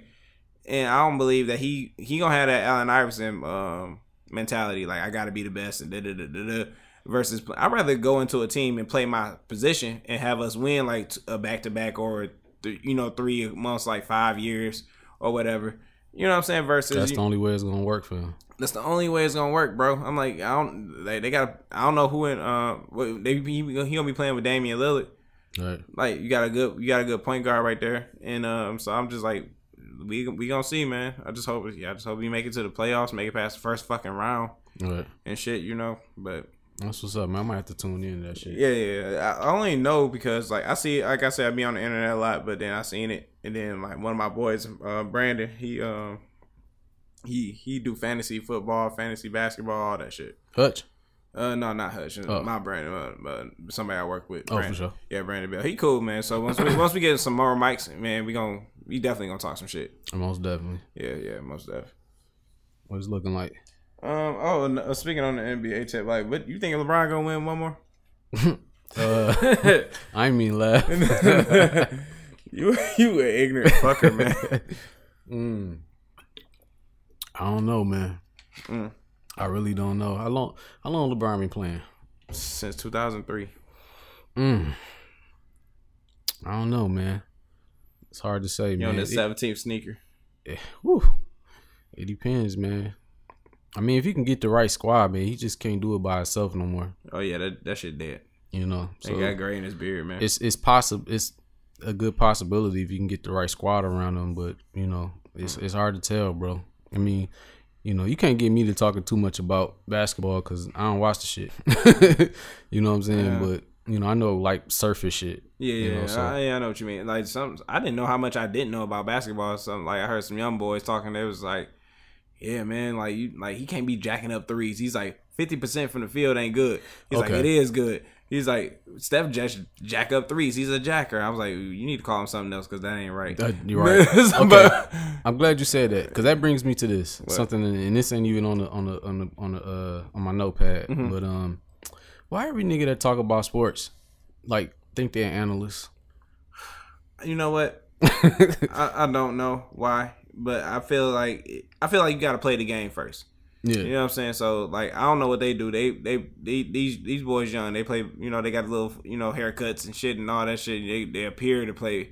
And I don't believe that he he gonna have that Allen Iverson um, mentality. Like I got to be the best and da da da da da. Versus, I'd rather go into a team and play my position and have us win like a back to back or th- you know three months, like five years or whatever. You know what I'm saying? Versus, That's you- the only way it's gonna work for him. that's the only way it's gonna work, bro. I'm like, I don't. They, they got. I don't know who in. Uh, they he, he gonna be playing with Damian Lillard. Right. Like you got a good, you got a good point guard right there, and um, so I'm just like, we we gonna see, man. I just hope, yeah, I just hope we make it to the playoffs, make it past the first fucking round Right. and shit, you know. But That's what's up, man. I might have to tune in to that shit. yeah, yeah. I only know because like I see, like I said, I be on the internet a lot, but then I seen it, and then like one of my boys, uh, Brandon, he um, he he do fantasy football, fantasy basketball, all that shit. Hutch. Uh, no, not Hutch. Oh. My Brandon, uh, but somebody I work with. Oh, for sure. Yeah, Brandon Bell. He cool, man. So once we once we get some more mics, man, we gon' we definitely gonna talk some shit. Most definitely. Yeah, yeah, most definitely. What it's looking like. Um. Oh, uh, speaking on the NBA tip, like, what you think LeBron gonna win one more? Uh, I mean laugh. you you an ignorant fucker, man. Mm. I don't know, man. Mm. I really don't know. How long? How long LeBron been playing? Since 2003. Mm. I don't know, man. It's hard to say, You man. on the 17th sneaker. Eh, whew. It depends, man. I mean, if you can get the right squad, man, he just can't do it by himself no more. Oh yeah, that that shit dead. You know, He so got gray in his beard, man. it's it's possible. It's a good possibility if you can get the right squad around him, but you know, it's it's hard to tell, bro. I mean, you know, you can't get me to talking too much about basketball because I don't watch the shit. you know what I'm saying? Yeah. But you know, I know like surface shit. Yeah, you yeah, know, so- I, yeah, I know what you mean. Like some, I didn't know how much I didn't know about basketball. Something like I heard some young boys talking. They was like, "Yeah, man, like you, like he can't be jacking up threes. He's like fifty percent from the field ain't good. He's like Okay. it is good. He's like Steph just jack up threes. He's a jacker. I was like, you need to call him something else because that ain't right. That- you're right. Okay. I'm glad you said that because that brings me to this something, and this ain't even on the on the on the on the uh, on my notepad. Mm-hmm. But um, why every nigga that talk about sports like think they're analysts? you know what? I, I don't know why, but I feel like I feel like you got to play the game first. Yeah, You know what I'm saying? So like I don't know what they do. They they, they these these boys young. They play. You know they got little you know haircuts and shit and all that shit. They they appear to play,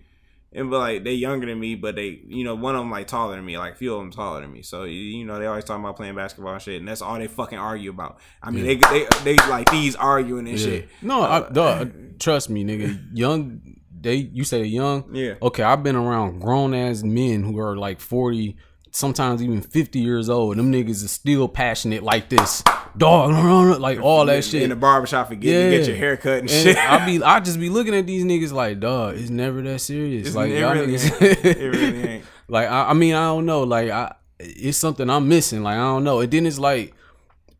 and but like they younger than me. But they you know one of them like taller than me. Like a few of them taller than me. So you- know they always talking about playing basketball and shit. And that's all they fucking argue about. I mean they they they like these arguing and yeah. shit. No, I, uh, dog, trust me, nigga. Young, they you say young. Yeah. Okay, I've been around grown ass men who are like forty, sometimes even fifty years old. And them niggas is still passionate like this, dog. Like all that shit. in the barbershop and get, Yeah. get your hair cut and, And shit. I be I just be looking at these niggas like, dog, it's never that serious. It's- like it y'all really niggas, ain't. It really ain't. like I, I mean, I don't know. Like I, it's something I'm missing. Like I don't know. And then it's like,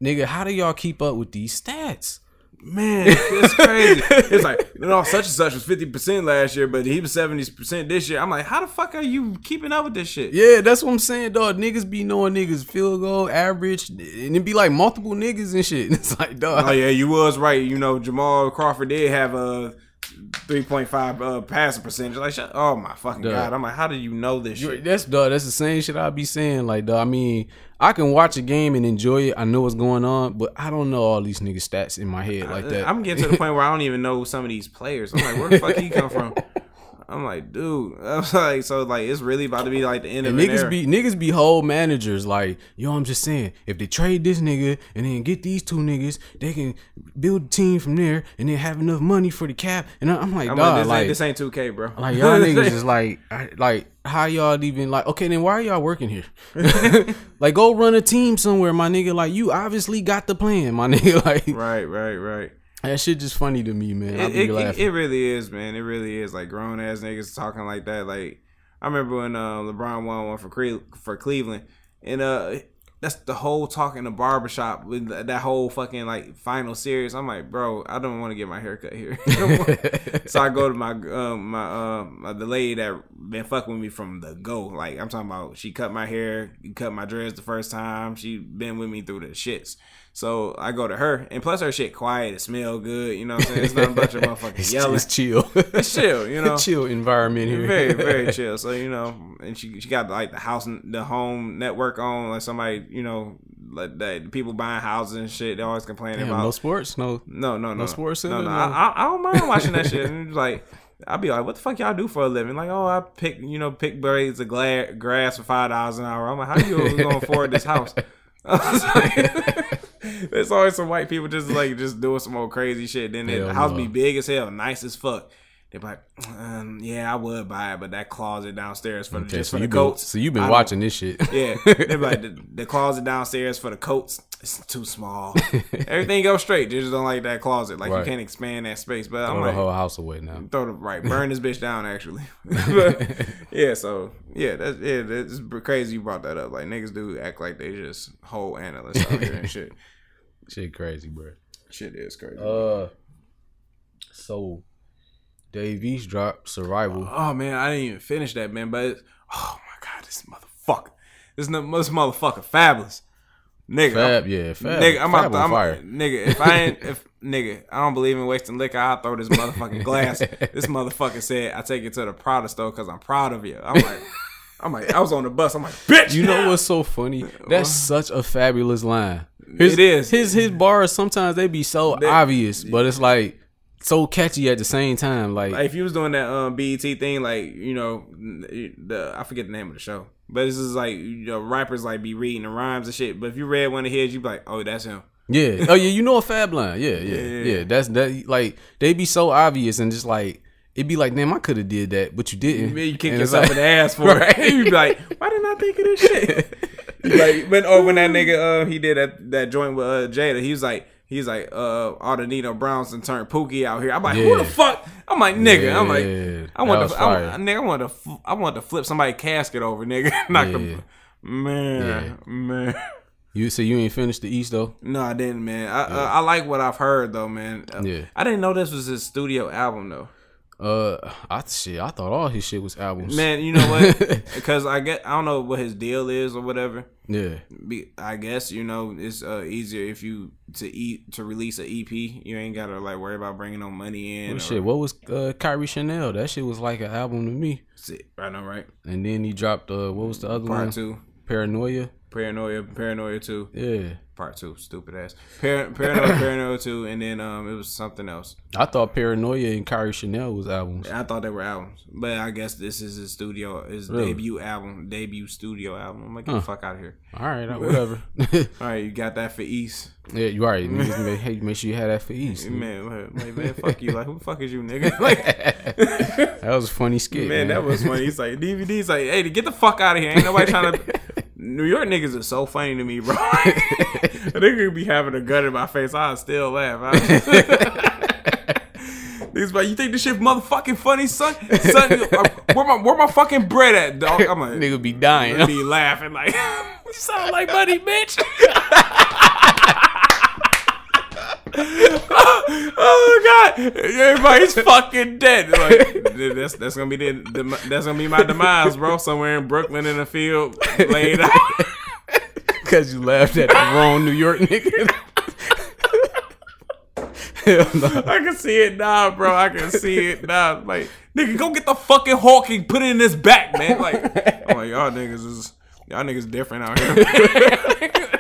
nigga, how do y'all keep up with these stats? Man, it's crazy. it's like, you know, such and such was 50% last year, but he was 70% this year. I'm like, how the fuck are you keeping up with this shit? Yeah, that's what I'm saying, dog. Niggas be knowing niggas field goal average, and it be like multiple niggas and shit. It's like, dog. Oh, yeah, you was right. You know, Jamal Crawford did have a 3.5 uh, passing percentage. Like, shut, oh my fucking Duh. God. I'm like, how do you know this shit? That's dog. That's the same shit I be saying. Like, dog. I mean, I can watch a game and enjoy it. I know what's going on, but I don't know all these niggas stats in my head like that. I'm getting to the point where I don't even know some of these players. I'm like, where the fuck he come from? I'm like, dude. I'm like, so like, it's really about to be like the end And of niggas era. be niggas be whole managers like yo. I'm just saying if they trade this nigga and then get these two niggas, they can build a team from there and then have enough money for the cap. And I'm like, I'm like, this, like, ain't, this ain't 2K, bro. like y'all niggas is like, I- like how y'all even like? Okay, then why are y'all working here? like go run a team somewhere, my nigga. Like you obviously got the plan, my nigga. Like right, right, right. That shit just funny to me, man. It, be it, it, really is, man. It really is. Like grown ass niggas talking like that. Like I remember when uh, LeBron won one for Cle- for Cleveland, and uh, that's the whole talk in the barbershop with that whole fucking like final series. I'm like, bro, I don't want to get my hair cut here. so I go to my um my um the lady that been fucking with me from the go. Like I'm talking about, she cut my hair, cut my dreads the first time. She been with me through the shits. So I go to her, and plus her shit quiet, it smell good. You know what I'm saying? It's not a bunch of motherfuckers It's, yelling. it's chill. It's chill, you know. chill environment here. Very, very chill. So you know, and she she got like the house, the home network on. Like somebody, you know, like that people buying houses and shit. They always complaining Damn, about no sports, no. no, no, no, sports No, no, no. I, I, don't mind watching that shit. And it's like, I'll be like, what the fuck y'all do for a living? Like, oh, I pick, you know, pick blades of gla- grass for five dollars an hour. I'm like, how you gonna afford this house? I was like, There's always some white people just like just doing some old crazy shit. Then the house no. be big as hell, nice as fuck. They're like, um, yeah, I would buy it, but that closet downstairs for the, Okay, just so for the you been coats. so you've been watching this shit. Yeah, they're like the, the closet downstairs for the coats. It's too small. Everything goes straight. They just don't like that closet. Like Right. you can't expand that space. But I'm Throw the like, whole house away now. throw the right, burn this bitch down. Actually, But, yeah. So yeah, that's yeah. That's crazy. You brought that up. Like niggas do act like they just whole analysts out here and shit. Shit crazy, bro. Shit is crazy. Uh, so Dave East dropped Survival. Oh man, I didn't even finish that, man. But it's, oh my god, this motherfucker, this, this motherfucker, Fabolous, nigga. Fab, I'm, yeah, Fab. nigga, I'm Fab I'm, fire. nigga. If I ain't, if nigga, I don't believe in wasting liquor. I'll throw this motherfucking glass. this motherfucker said, "I take it to the Prada store because I'm proud of you." I'm like, I'm like, I was on the bus. I'm like, bitch. You know what's so funny? That's such a fabulous line. His, It is. His his bars sometimes they be so They- obvious, but it's like so catchy at the same time. Like, Like if you was doing that um BET thing, like you know the I forget the name of the show, but this is like you know rappers like be reading the rhymes and shit. But if you read one of his, you be like, oh, that's him. yeah, oh yeah, you know a fab line. Yeah, yeah, Yeah. yeah. That's that. Like they be so obvious and just like it'd be like, damn, I could have did that, but you didn't. Man, you kick And yourself like- in the ass for Right. it. You be like, why didn't I think of this shit? like when or when that nigga uh he did that that joint with uh, Jada, he was like. He's like, uh, all the Nino Brownson turned Pookie out here. I'm like, who the fuck? I'm like, nigga. I'm like, I want to, I, nigga, I want to, I want to flip somebody casket over, nigga. Knock Yeah. the, man, man. You say you ain't finished the East though. No, I didn't, man. I uh, I like what I've heard though, man. Uh, Yeah. I didn't know this was his studio album though. Uh, I shit, I thought all his shit was albums. Man, you know what? Because I get I don't know what his deal is or whatever. Yeah, Be, I guess you know it's uh, easier if you to eat to release an EP. You ain't gotta like worry about bringing no money in. Well, shit. What was uh, Kairi Chanel? That shit was like an album to me. Shit, I know, right? And then he dropped uh, what was the other Part one? two, Paranoia. Paranoia, paranoia two, Yeah, part two, stupid ass. Par- paranoia, paranoia two, and then um it was something else. I thought Paranoia and Kairi Chanel was albums. I thought they were albums, but I guess this is his studio, his Really? debut album, debut studio album. I'm like, get the fuck out of here. All right, whatever. All right, you got that for East, yeah, you right. Make, hey, make sure you had that for East. man. Like, man, fuck you. Like, who the fuck is you, nigga? Like, That was a funny skit, man, man. that was funny. He's like, DVD's like, hey, get the fuck out of here. Ain't nobody trying to. New York niggas are so funny to me, bro. they could be having a gun in my face. I still laugh. I- Niggas like, you think this shit motherfucking funny, son? son uh, where my where my fucking bread at, dog? I'm like, Nigga be dying. Be laughing like, you sound like money, bitch. Oh god, everybody's fucking dead. Like that's that's gonna be the, that's gonna be my demise, bro. Somewhere in Brooklyn in a field, laid out. Cause you laughed at the wrong New York nigga. No. I can see it now, bro. I can see it now. Like, nigga, go get the fucking hawk and put it in his back, man. Like, I'm like, y'all niggas is y'all niggas different out here.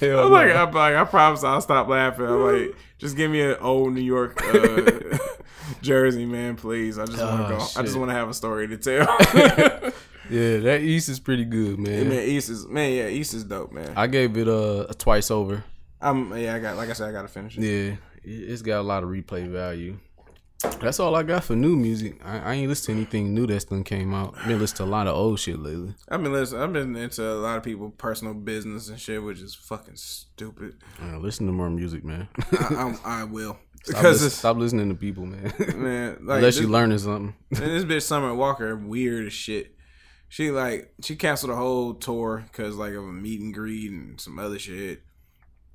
Hell I'm no. like, I'm like, I promise I'll stop laughing. I'm like, just give me an old New York uh, jersey, man, please. I just want to Oh, go. I just want to have a story to tell. yeah, that East is pretty good, man. man, East is man, yeah, East is dope, man. I gave it a, a twice over. I'm yeah, I got like I said, I gotta finish it. Yeah, it's got a lot of replay value. That's all I got for new music. I, I ain't listened to anything new that's done came out. I Been listening to a lot of old shit lately. I've been listening. I've been into a lot of people personal business and shit, which is fucking stupid. Uh, listen to more music, man. I, I'm, I will Stop, because lis- it's stop listening to people, man. man. Like, Unless this, you learning something. and this bitch Summer Walker weird as shit. She like she canceled a whole tour because like of a meet and greet and some other shit.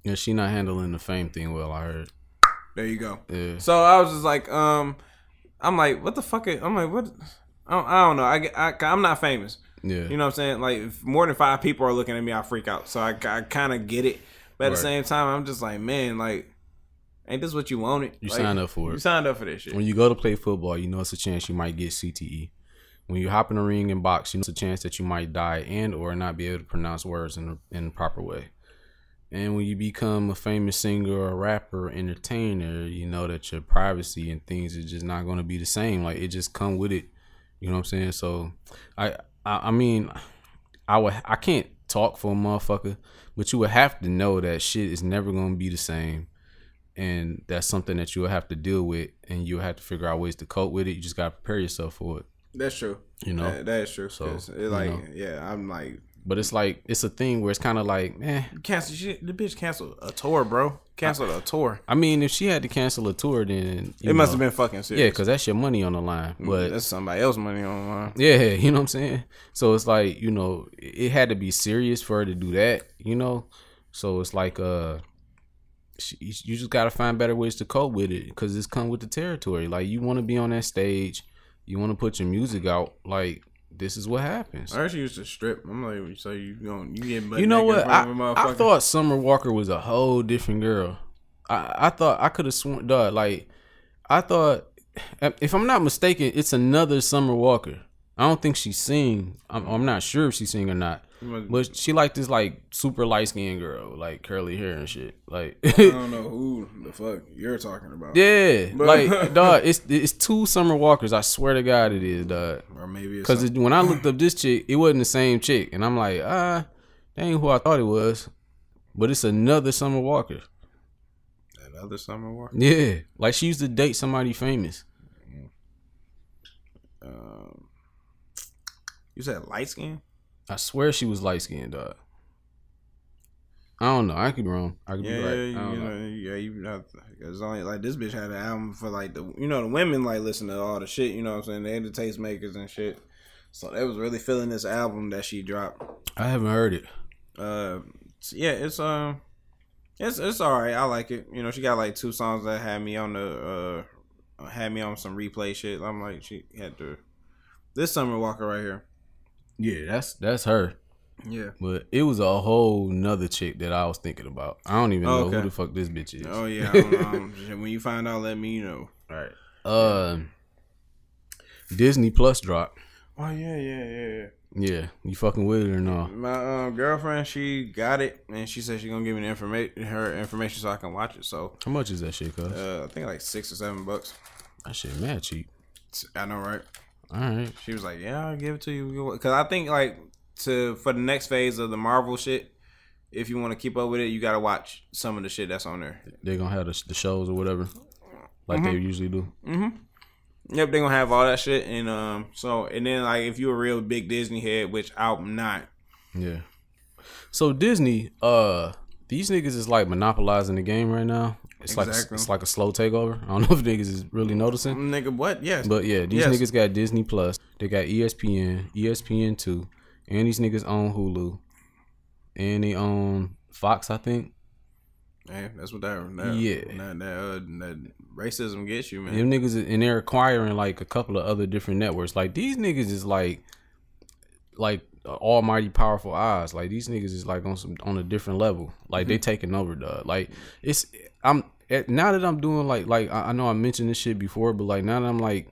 Yeah, she not handling the fame thing well. I heard. There you go. Yeah. So I was just like, um, I'm like, what the fuck? Is, I'm like, what? I don't, I don't know. I, I I'm not famous. Yeah. You know what I'm saying? Like if more than five people are looking at me, I freak out. So I, I kind of get it, but at the same time, I'm just like, man, like, ain't this what you wanted? You Like, signed up for it. You signed up for this shit. When you go to play football, you know it's a chance you might get CTE. When you hop in the ring and box, you know it's a chance that you might die and or not be able to pronounce words in the, in the proper way. And when you become a famous singer or rapper, or entertainer, you know that your privacy and things is just not going to be the same. Like it just come with it. You know what I'm saying? So, I, I, I mean, I would, I can't talk for a motherfucker, but you would have to know that shit is never going to be the same and that's something that you'll have to deal with, and you'll have to figure out ways to cope with it. You just gotta prepare yourself for it. That's true. You know? That- that is true. So, it you like, know. yeah, I'm like, But it's like it's a thing where it's kind of like, eh. cancel shit. The bitch canceled a tour, bro. Canceled a tour. I mean, if she had to cancel a tour, then It must have been fucking serious. yeah, because that's your money on the line. But that's somebody else's money on the line. Yeah, you know what I'm saying? So it's like, you know, it had to be serious for her to do that, you know? So it's like uh she, you just got to find better ways to cope with it cuz it's come with the territory. Like you want to be on that stage, you want to put your music out, like this is what happens. I actually used to strip. I'm like, so you going you get You know what? I, front of a I thought Summer Walker was a whole different girl. I I thought I could have sworn dog, like I thought if I'm not mistaken, it's another Summer Walker. I don't think she sing. I'm, I'm not sure if she sing or not. But she like this like super light skinned girl, like curly hair and shit. Like I don't know who the fuck you're talking about. Yeah, But- like dog, it's it's two Summer Walkers. I swear to God, it is, dog. Or maybe Because when I looked up this chick, it wasn't the same chick, and I'm like, ah, that ain't who I thought it was. But it's another Summer Walker. that other summer walk. Yeah, like she used to date somebody famous. Um, you said light skin. I swear she was light skinned, dog. I don't know. I could be wrong. I could Yeah, be right. Yeah, you know. know, yeah, you know, it's only like this bitch had an album for like the, you know, the women like listen to all the shit. You know what I'm saying? They the tastemakers and shit. So they was really feeling this album that she dropped. I haven't heard it. Uh, yeah, it's um, it's it's all right. I like it. You know, she got like two songs that had me on the uh, had me on some replay shit. I'm like, she had to. this Summer Walker right here. Yeah, that's that's her. Yeah. But it was a whole nother chick that I was thinking about. I don't even know Okay. who the fuck this bitch is. Oh yeah. I don't know. Um, when you find out, let me know. All right. Uh, Disney Plus drop. Oh yeah, yeah, yeah, yeah. Yeah, you fucking with it or no? My um, girlfriend, she got it, and she said she gonna give me the information, her information, so I can watch it. So, How much is that shit, cuz? uh, I think like six or seven bucks. That shit mad cheap. I know, right? All right. She was like, "Yeah, I'll give it to you," because I think like to for the next phase of the Marvel shit, if you want to keep up with it, you gotta watch some of the shit that's on there. They're gonna have the, the shows or whatever, like they usually do. Mhm. Yep, they gonna have all that shit, and um, so and then like if you're a real big Disney head, which I'm not, Yeah. So Disney, uh, these niggas is like monopolizing the game right now. It's like it's like a slow takeover. I don't know if niggas is really mm, noticing. nigga, what? Yes, But yeah, these Yes. niggas got Disney Plus. They got ESPN, ESPN two, and these niggas own Hulu, and they own Fox. I think Hey, that's what that, that Yeah. that that, uh, that racism gets you, man. them niggas, and they're acquiring like a couple of other different networks. Like these niggas is like, like uh, almighty powerful eyes. Like these niggas is like on some on a different level. Like they mm-hmm. taking over, dog. Like it's I'm now that I'm doing like like I, I know I mentioned this shit before, but like now that I'm like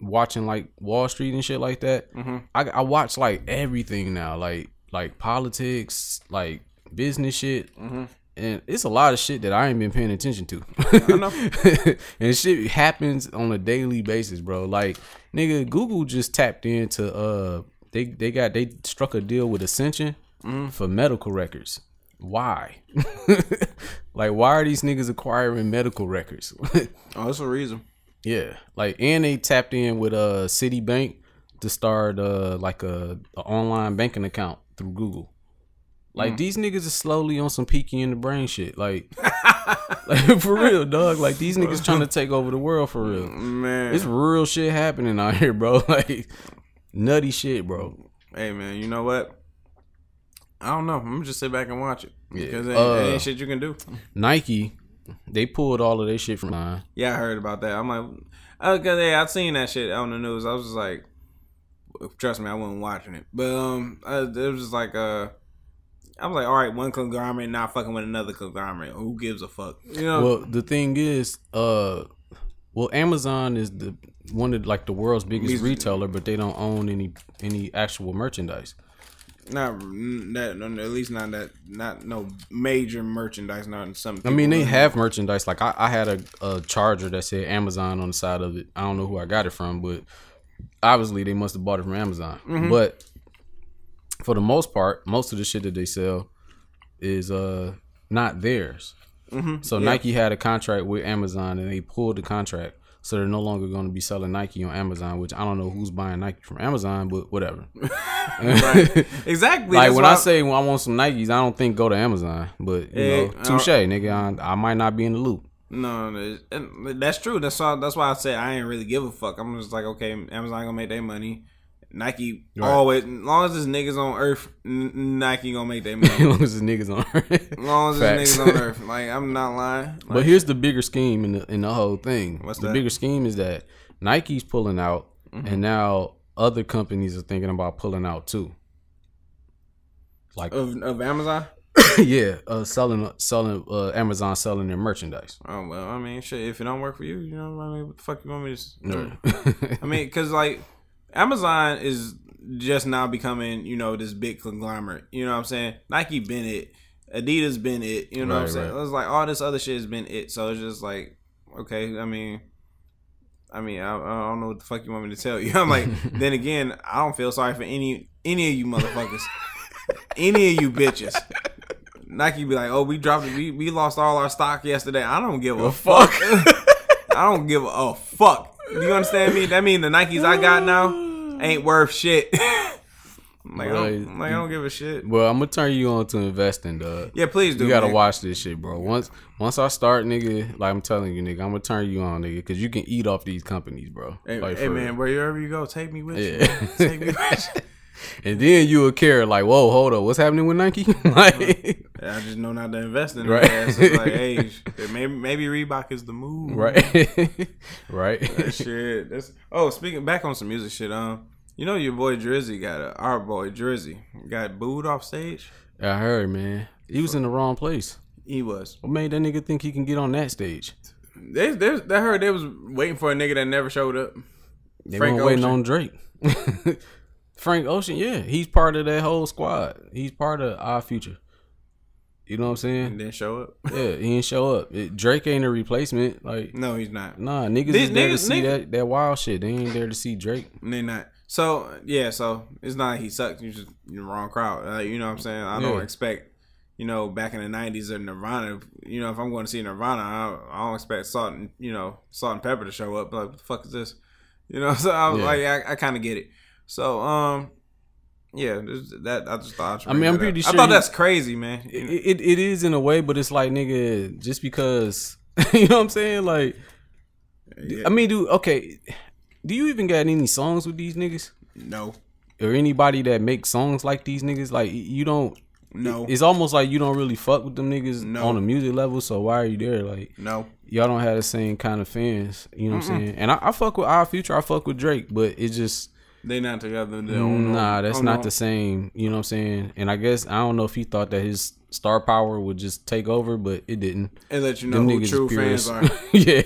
watching like Wall Street and shit like that, mm-hmm. I I watch like everything now, like like politics, like business shit. Mm-hmm. And it's a lot of shit that I ain't been paying attention to. and shit happens on a daily basis, bro. Like, nigga, Google just tapped into uh they they got they struck a deal with Ascension mm-hmm. for medical records. Why? like why are these niggas acquiring medical records? oh, that's a reason. yeah. Like and they tapped in with uh Citibank to start uh like a, a online banking account through Google. Like these niggas is slowly on some Pinky and the Brain shit. Like, like for real, dog. Like these niggas trying to take over the world for real. Man, It's real shit happening out here, bro. Like nutty shit, bro. hey man, you know what? I don't know. I'm gonna just sit back and watch it because it ain't, Uh, ain't shit you can do. Nike, they pulled all of their shit from mine. Yeah, I heard about that. I'm like, okay, yeah, I've seen that shit on the news. I was just like, trust me, I wasn't watching it, but um, I, it was just like uh. I was like, all right, one conglomerate not fucking with another conglomerate. Who gives a fuck? You know? Well, the thing is, uh, well, Amazon is the one of like the world's biggest Biggest- retailer, but they don't own any any actual merchandise. Not that, at least not that, not no major merchandise. Not something I mean, they have merchandise. Like I, I had a, a charger that said Amazon on the side of it. I don't know who I got it from, but obviously they must have bought it from Amazon. But for the most part, most of the shit that they sell is uh not theirs. So Nike had a contract with Amazon and they pulled the contract. So they're no longer going to be selling Nike on Amazon, which I don't know who's buying Nike from Amazon, but whatever. Exactly. like that's when I say when I want some Nikes, I don't think go to Amazon, but you Yeah, know, I touche, nigga. I, I might not be in the loop. No, no, that's true. That's why. That's why I said I ain't really give a fuck. I'm just like, okay, Amazon gonna make their money. Nike Right. always, as long as there's niggas on Earth, N- Nike gonna make their as long as the niggas on. Earth. As long as there's Facts. niggas on Earth, like I'm not lying. Like, But here's the bigger scheme in the in the whole thing. What's the that? bigger scheme is that Nike's pulling out, Mm-hmm. and now other companies are thinking about pulling out too. Like of, of Amazon. yeah, uh, selling selling uh, Amazon selling their merchandise. Oh well, I mean, shit. If it don't work for you, you know, I mean, what the fuck you want me to? do? Yeah. I mean, because like Amazon is just now becoming, you know, this big conglomerate. You know what I'm saying? Nike been it, Adidas been it. You know what I'm saying? right. It's like all this other shit has been it. So it's just like, okay. I mean, I mean, I, I don't know what the fuck you want me to tell you. I'm like, then again, I don't feel sorry for any any of you motherfuckers, any of you bitches. Nike be like, oh, we dropped it. We, we lost all our stock yesterday. I don't give a fuck. I don't give a fuck. Do you understand me? That means the Nikes I got now ain't worth shit. like, I don't, like I don't give a shit. well, I'm gonna turn you on to investing, dog. Yeah, please do. You gotta man. watch this shit, bro. Once once I start, nigga, like I'm telling you, nigga, I'm gonna turn you on, nigga, because you can eat off these companies, bro. Hey, Like, hey man, wherever you go, take me with. Yeah. man. Take me with you. And then you will care, like, whoa, hold up, what's happening with Nike? like, I just know not to invest in it. Right. Right. It's like, hey, maybe maybe Reebok is the move. right, right. That shit. That's oh, speaking back on some music shit. Um, you know your boy Drizzy got a our boy Drizzy got booed off stage. I heard, man, he was in the wrong place. He was. What made that nigga think he can get on that stage? They, they, they heard they was waiting for a nigga that never showed up. They Frank weren't waiting on Drake. Frank Ocean, yeah, he's part of that whole squad. He's part of Odd Future. You know what I'm saying? And didn't show up. Yeah, he didn't show up. It, Drake ain't a replacement. Like, No, he's not. nah, niggas These is there to niggas- see niggas- that that wild shit. They ain't there to see Drake. They not. So yeah, so it's not like he sucks. You just in the wrong crowd. Uh, you know what I'm saying? I don't Yeah. expect. You know, back in the '90s or Nirvana. You know, if I'm going to see Nirvana, I, I don't expect Salt and you know Salt-N-Pepa to show up. Like, what the fuck is this? You know, so I was Yeah. like, I, I kind of get it. So um, yeah, that I just thought. I'd I mean, I'm pretty up. sure I thought he- that's crazy, man. It, it it is in a way, but it's like nigga, just because you know what I'm saying. Like, I mean, dude, okay, do you even got any songs with these niggas? no, or anybody that makes songs like these niggas, like you don't. no, It's almost like you don't really fuck with them niggas No. on a music level. So why are you there? Like no. y'all don't have the same kind of fans. You know what I'm saying? And I, I fuck with Odd Future. I fuck with Drake, but it's just They not together. They know. nah. That's Oh, not no. the same. You know what I'm saying? And I guess I don't know if he thought that his star power would just take over, but it didn't. And let you know Them who true fans are. yeah.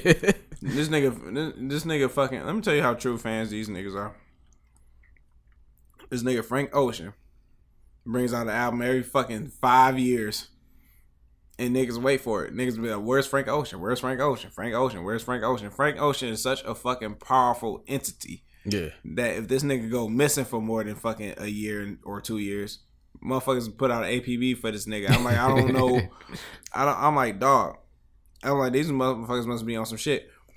This nigga, this, this nigga fucking. Let me tell you how true fans these niggas are. This nigga Frank Ocean brings out an album every fucking five years, and niggas wait for it. Niggas be like, "Where's Frank Ocean? Where's Frank Ocean? Frank Ocean? Where's Frank Ocean?" Frank Ocean is such a fucking powerful entity Yeah. that if this nigga go missing for more than fucking a year or two years, motherfuckers put out an APB for this nigga. I'm like, I don't know. I don't. I'm like, dog. I'm like, these motherfuckers must be on some shit.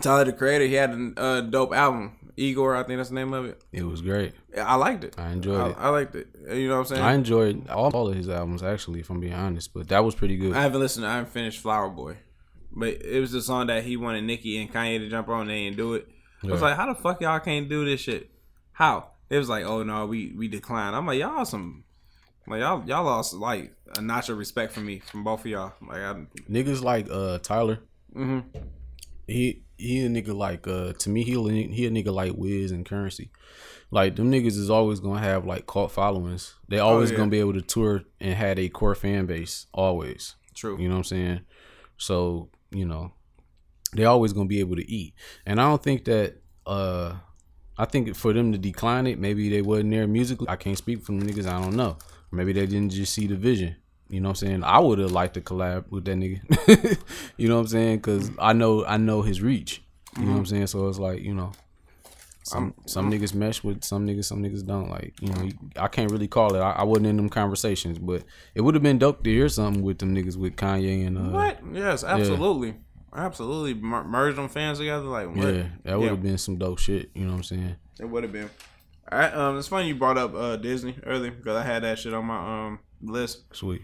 Tyler the Creator, he had a uh, dope album. Igor, I think that's the name of it. it was great. I liked it. I enjoyed I, it. I liked it. You know what I'm saying? I enjoyed all, all of his albums actually, if I'm being honest. But that was pretty good. I haven't listened. I haven't finished Flower Boy, but it was the song that he wanted Nicki and Kanye to jump on. They didn't do it. I was like, how the fuck y'all can't do this shit? How? It was like, oh no, we we declined. I'm like, y'all some. Like y'all, y'all lost like a notch of respect for me from both of y'all. Like, I, Niggas like uh Tyler. mhm. he he a nigga like uh to me he he a nigga like Wiz and Curren$y. Like them niggas is always gonna have like cult followings. They always Oh, yeah. gonna be able to tour and have a core fan base. Always. true. You know what I'm saying? So, you know, they always gonna be able to eat. And I don't think that uh I think for them to decline it, maybe they wasn't there musically. I can't speak for them niggas, I don't know. Maybe they didn't just see the vision. You know what I'm saying? I would have liked to collab with that nigga. you know what I'm saying? Cause I know I know his reach. You know what I'm saying? So it's like, you know. Some some niggas mesh with some niggas, some niggas don't. Like you know, I can't really call it. I, I wasn't in them conversations, but it would have been dope to hear something with them niggas with Kanye and uh, What? Yes, absolutely, absolutely. Mer- merge them fans together, like what? Yeah, that would have been some dope shit. You know what I'm saying? It would have been. All right, um, it's funny you brought up uh Disney earlier because I had that shit on my um list. Sweet.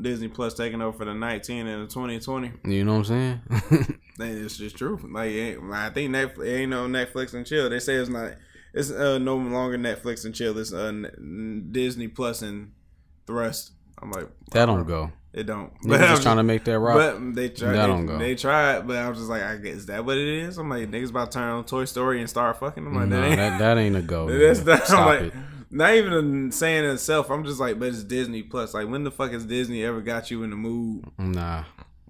Disney Plus taking over for the 19 and the 2020. You know what I'm saying? It's just true. Like I think Netflix ain't no Netflix and chill. They say it's not. It's uh, no longer Netflix and chill. It's uh, Disney Plus and Thrust. I'm like that don't go. It don't. Niggas I'm just trying to make that rock. But they tried. That they, don't go. They tried, but I was just like, I guess is that what it is. I'm like, niggas about to turn on Toy Story and start fucking. I'm like, no, that ain't. that, that ain't a go. That's not, I'm Stop like, it. not even saying it itself. I'm just like, but it's Disney Plus. Like, when the fuck has Disney ever got you in the mood? Nah,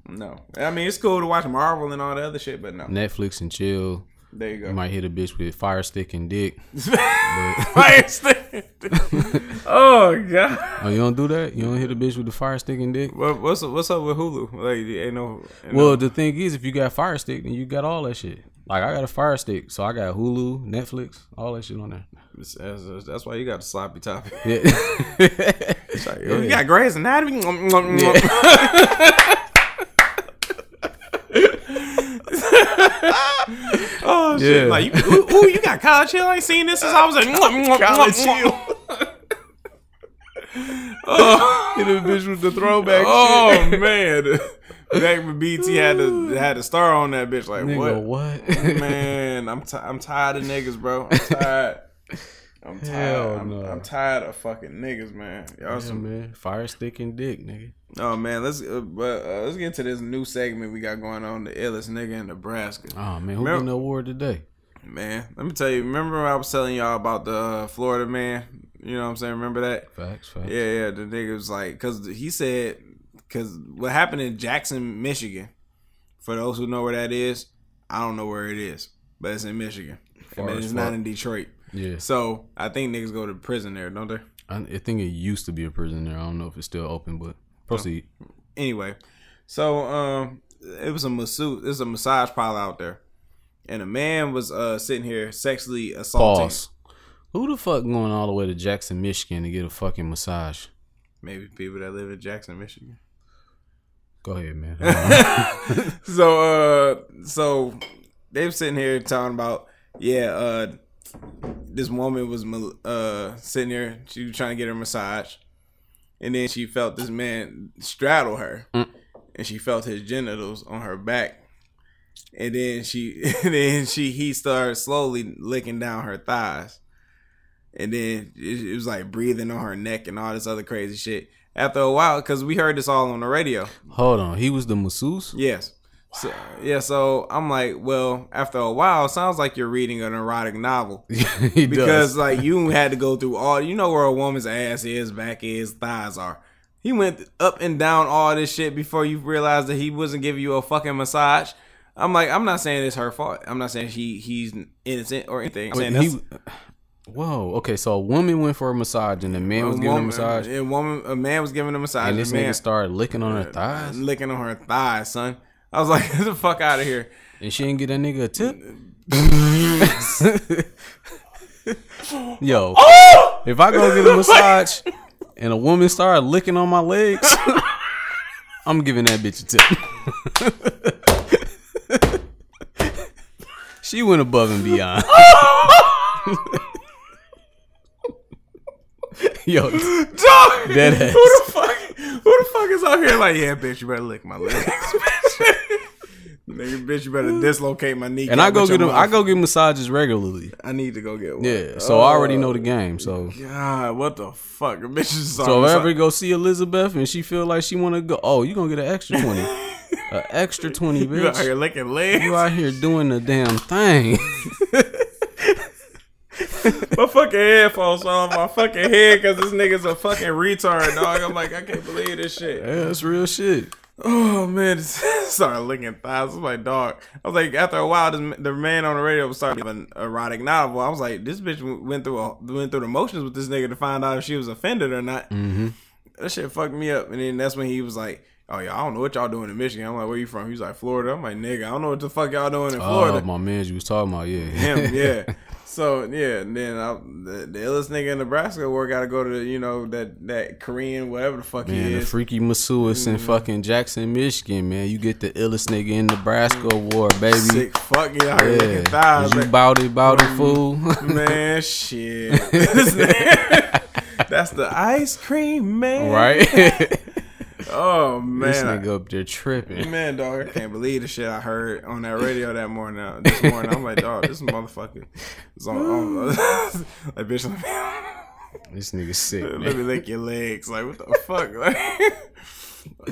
No, I mean it's cool to watch Marvel and all the other shit, but no. Netflix and chill. There you go. You might hit a bitch with fire stick and dick. Fire stick. oh god. Oh, you don't do that? You don't hit a bitch with the fire stick and dick? What, what's what's up with Hulu? Like, ain't no. Ain't Well, the thing is, if you got fire stick, then you got all that shit. Like I got a fire stick, so I got Hulu, Netflix, all that shit on there. no, that's, that's why you got the sloppy topic. Yeah. It's like, oh, You got Grey's Anatomy. Oh shit! Like, you, ooh, ooh, you got College Hill. I ain't seen this since I was like College Hill. hit a bitch with the throwback Oh man, back when BT had to had to star on that bitch. Like Nigga, what? what? Man, I'm ti I'm tired of niggas, bro. I'm tired. I'm tired. I'm, no. I'm tired of fucking niggas, man. Y'all Yeah, some man. Fire stick and dick, nigga. Oh man, let's uh, but uh, let's get to this new segment we got going on. The illest nigga in Nebraska. Oh man, who getting the award today? Man, let me tell you. Remember I was telling y'all about the uh, Florida man? You know what I'm saying? Remember that? Facts, facts. Yeah, yeah. The nigga was like, because he said, because what happened in Jackson, Michigan. For those who know where that is, I don't know where it is, but it's in Michigan. Far and it's not in Detroit. Yeah. So I think niggas go to prison there, don't they? I, I think it used to be a prison there. I don't know if it's still open, but proceed. anyway, so um, it was a masseuse. There's a massage parlor out there, and a man was uh sitting here sexually assaulting. Pause. Who the fuck going all the way to Jackson, Michigan to get a fucking massage? Maybe people that live in Jackson, Michigan. Go ahead, man. so uh, so they were sitting here talking about yeah, uh, this woman was uh sitting there. She was trying to get her massage, and then she felt this man straddle her, and she felt his genitals on her back. And then she, and then she, he started slowly licking down her thighs, and then it, it was like breathing on her neck and all this other crazy shit. After a while, because we heard this all on the radio. Hold on. He was the masseuse? Yes. So, yeah, so I'm like, well, after a while, it sounds like you're reading an erotic novel he because does. like you had to go through all. You know where a woman's ass is, back is, thighs are. He went up and down all this shit before you realized that he wasn't giving you a fucking massage. I'm like, I'm not saying it's her fault. I'm not saying she he's innocent or anything. I'm saying he, whoa. Okay, so a woman went for a massage and the man was a giving a woman, massage, A woman, a man was giving a massage. and this man, nigga started licking on her thighs, licking on her thighs, son. I was like, get the fuck out of here. and she didn't get that nigga a tip. Yo, oh! if I go get a massage and a woman started licking on my legs, I'm giving that bitch a tip. she went above and beyond. Yo, Dog, Dead ass. Who the fuck? Who the fuck is out here like, yeah, bitch, you better lick my legs. Nigga, bitch, you better dislocate my knee. and I go get them. I go get massages regularly. I need to go get one. Yeah, so I already know the oh, game. So God, what the fuck? A bitch So if I ever go see Elizabeth and she feel like she want to go, oh, you gonna get an extra twenty, an extra twenty, bitch. you out here licking legs. You out here doing the damn thing. my fucking headphones on my fucking head because this nigga's a fucking retard, dog. I'm like, I can't believe this shit. yeah, that's real shit. Oh man, started licking thighs. I'm like, dog. I was like, after a while, this, the man on the radio was starting an erotic novel. I was like, this bitch went through a, went through the motions with this nigga to find out if she was offended or not. Mm-hmm. That shit fucked me up. And then that's when he was like, oh yeah, I don't know what y'all doing in Michigan. I'm like, where you from? He was like, Florida. I'm like, nigga, I don't know what the fuck y'all doing in Oh, Florida. my man, you was talking about, yeah. Him, yeah. So yeah, and then I, the, the illest nigga in Nebraska where got to go to you know that that Korean whatever the fuck Man, he the is. freaky masseuse in mm-hmm. fucking Jackson, Michigan, man. You get the illest nigga in Nebraska mm-hmm. award, baby. Sick fuck you out here licking Yeah, thighs, you bout it, bout it, fool. man. Shit, that's the ice cream man, right? Oh man, this nigga up there tripping. Man, dog, I can't believe the shit I heard on that radio that morning. Uh, this morning, I'm like, dog, this motherfucker is on. on like, bitch, let me, This nigga sick, let man. me lick your legs. Like, what the fuck? Like,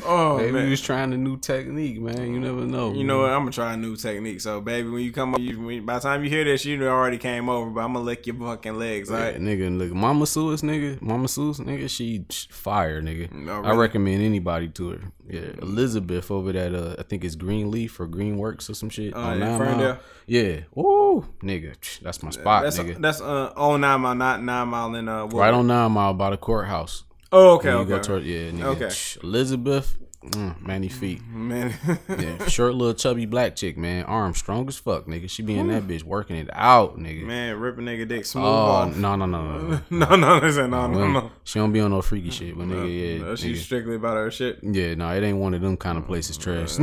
oh Maybe man, he was trying a new technique, man. You never know. you know what? I'm gonna try a new technique. So, baby, when you come, you, when, by the time you hear this, you already came over. But I'm gonna lick your fucking legs. Yeah, right. nigga, look, Mama Sue's nigga, Mama Sue's nigga, she fire, nigga. No, I recommend anybody to her. Yeah, Elizabeth over that, uh, I think it's Greenleaf or Greenworks or some shit. Oh, on yeah, Ferndale? Yeah, woo, nigga, that's my spot, That's nigga. that's uh oh nine mile, not nine mile in uh. Woodward. right on Nine Mile by the courthouse. Oh, okay, When you okay. go toward, yeah, nigga. Okay. Elizabeth, mm, Manny feet. man. Yeah, short little chubby black chick, man. Arm strong as fuck, nigga. She be in that bitch working it out, nigga. man, rip a nigga dick smooth Oh off. no no no no no. No, no, no, no, no. She don't be on no freaky shit, but nigga, yeah, No, she's nigga. strictly about her shit. yeah, no, it ain't one of them kind of places. Trash.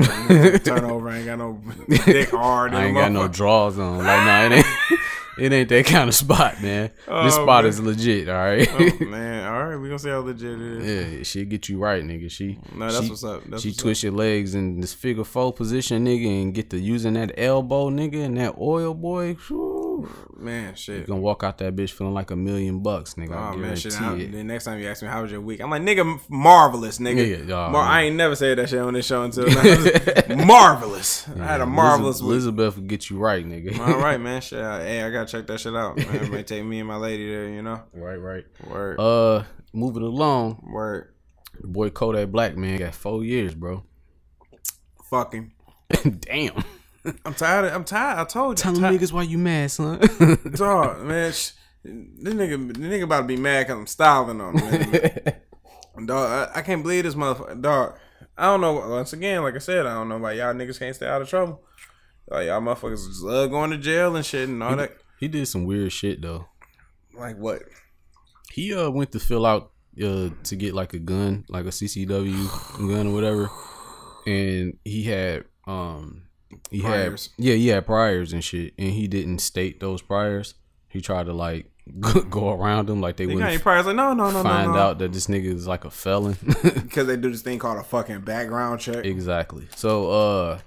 Turnover ain't got no dick hard. I ain't got no draws on. Like, no, it ain't. It ain't that kind of spot, man. this Oh, spot man. is legit, all right. Oh, man, all right, we gonna see how legit it is. yeah, she'll get you right, nigga. She, No, that's she, what's up. That's she what's twist your legs in this figure four position, nigga, and get to using that elbow, nigga, and that oil, boy. Whew. Up. man, shit. You gonna walk out that bitch feeling like a million bucks, nigga. I Oh man, guarantee shit. It. the next time you ask me how was your week, I'm like, nigga, marvelous, nigga. Yeah, oh, Mar-. I ain't never said that shit on this show until now. marvelous. I had a marvelous week. Elizabeth will get you right, nigga. All right, man. Shit, I- hey, I gotta check that shit out. Man, it may take me and my lady there. You know, right, right. word, Uh, moving along, word. the boy Kodak Black man got four years, bro. Fucking. Damn. I'm tired. Of, I'm tired. I told you. Tell them niggas why you mad, son. Dog, man, sh- this nigga, this nigga about to be mad because I'm styling on him. Dog, I, I can't believe this motherfucker. Dog, I don't know. Once again, like I said, I don't know why y'all niggas can't stay out of trouble. Like y'all motherfuckers just love going to jail and shit and all that. he did some weird shit though. Like what? He uh went to fill out uh to get like a gun, like a CCW gun or whatever, and he had um he Priors. had yeah he had priors and shit, and he didn't state those priors. He tried to like go around them like they They wouldn't priors? Like no, no, no, find no, no. out that this nigga is like a felon. because they do this thing called a fucking background check. exactly. So uh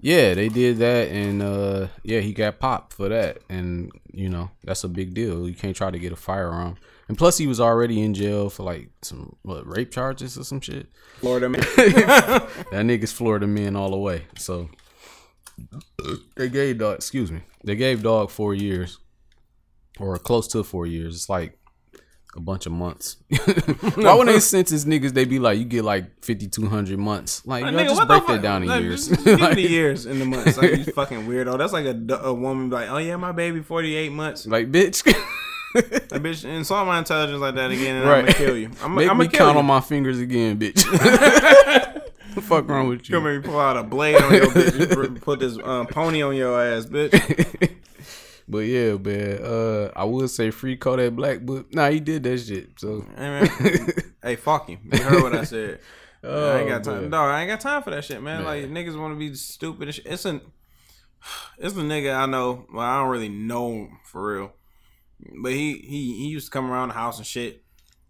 yeah, they did that and uh yeah, he got popped for that and you know, that's a big deal. You can't try to get a firearm. And plus he was already in jail for like some what rape charges or some shit. Florida man. That nigga's Florida man all the way. So they gave dog excuse me. They gave dog 4 years or close to 4 years. It's like a bunch of months. Why when they sentence niggas, they be like, you get like fifty two hundred months? Like, Like, yo, nigga, just break that down in Like, years. just Give me Like- the years in the months. Like you fucking weirdo. That's like a, a woman be like, oh yeah, my baby, forty eight months. Like, bitch. That bitch insult my intelligence like that again, and Right. I'm gonna kill you. I'm, Make I'm me count you. on my fingers again, bitch. The fuck wrong with you? Come here, pull out a blade on your bitch. Put- Put this um, pony on your ass, bitch. But yeah, man. Uh, I would say free Kodak Black, but nah, he did that shit. So Hey, man. hey, fuck you. You heard what I said. I ain't got Oh, time. man. Dog, I ain't got time for that shit, man. Man. Like niggas want to be stupid. It's an, it's a nigga I know. Well, I don't really know him for real, but he he he used to come around the house and shit.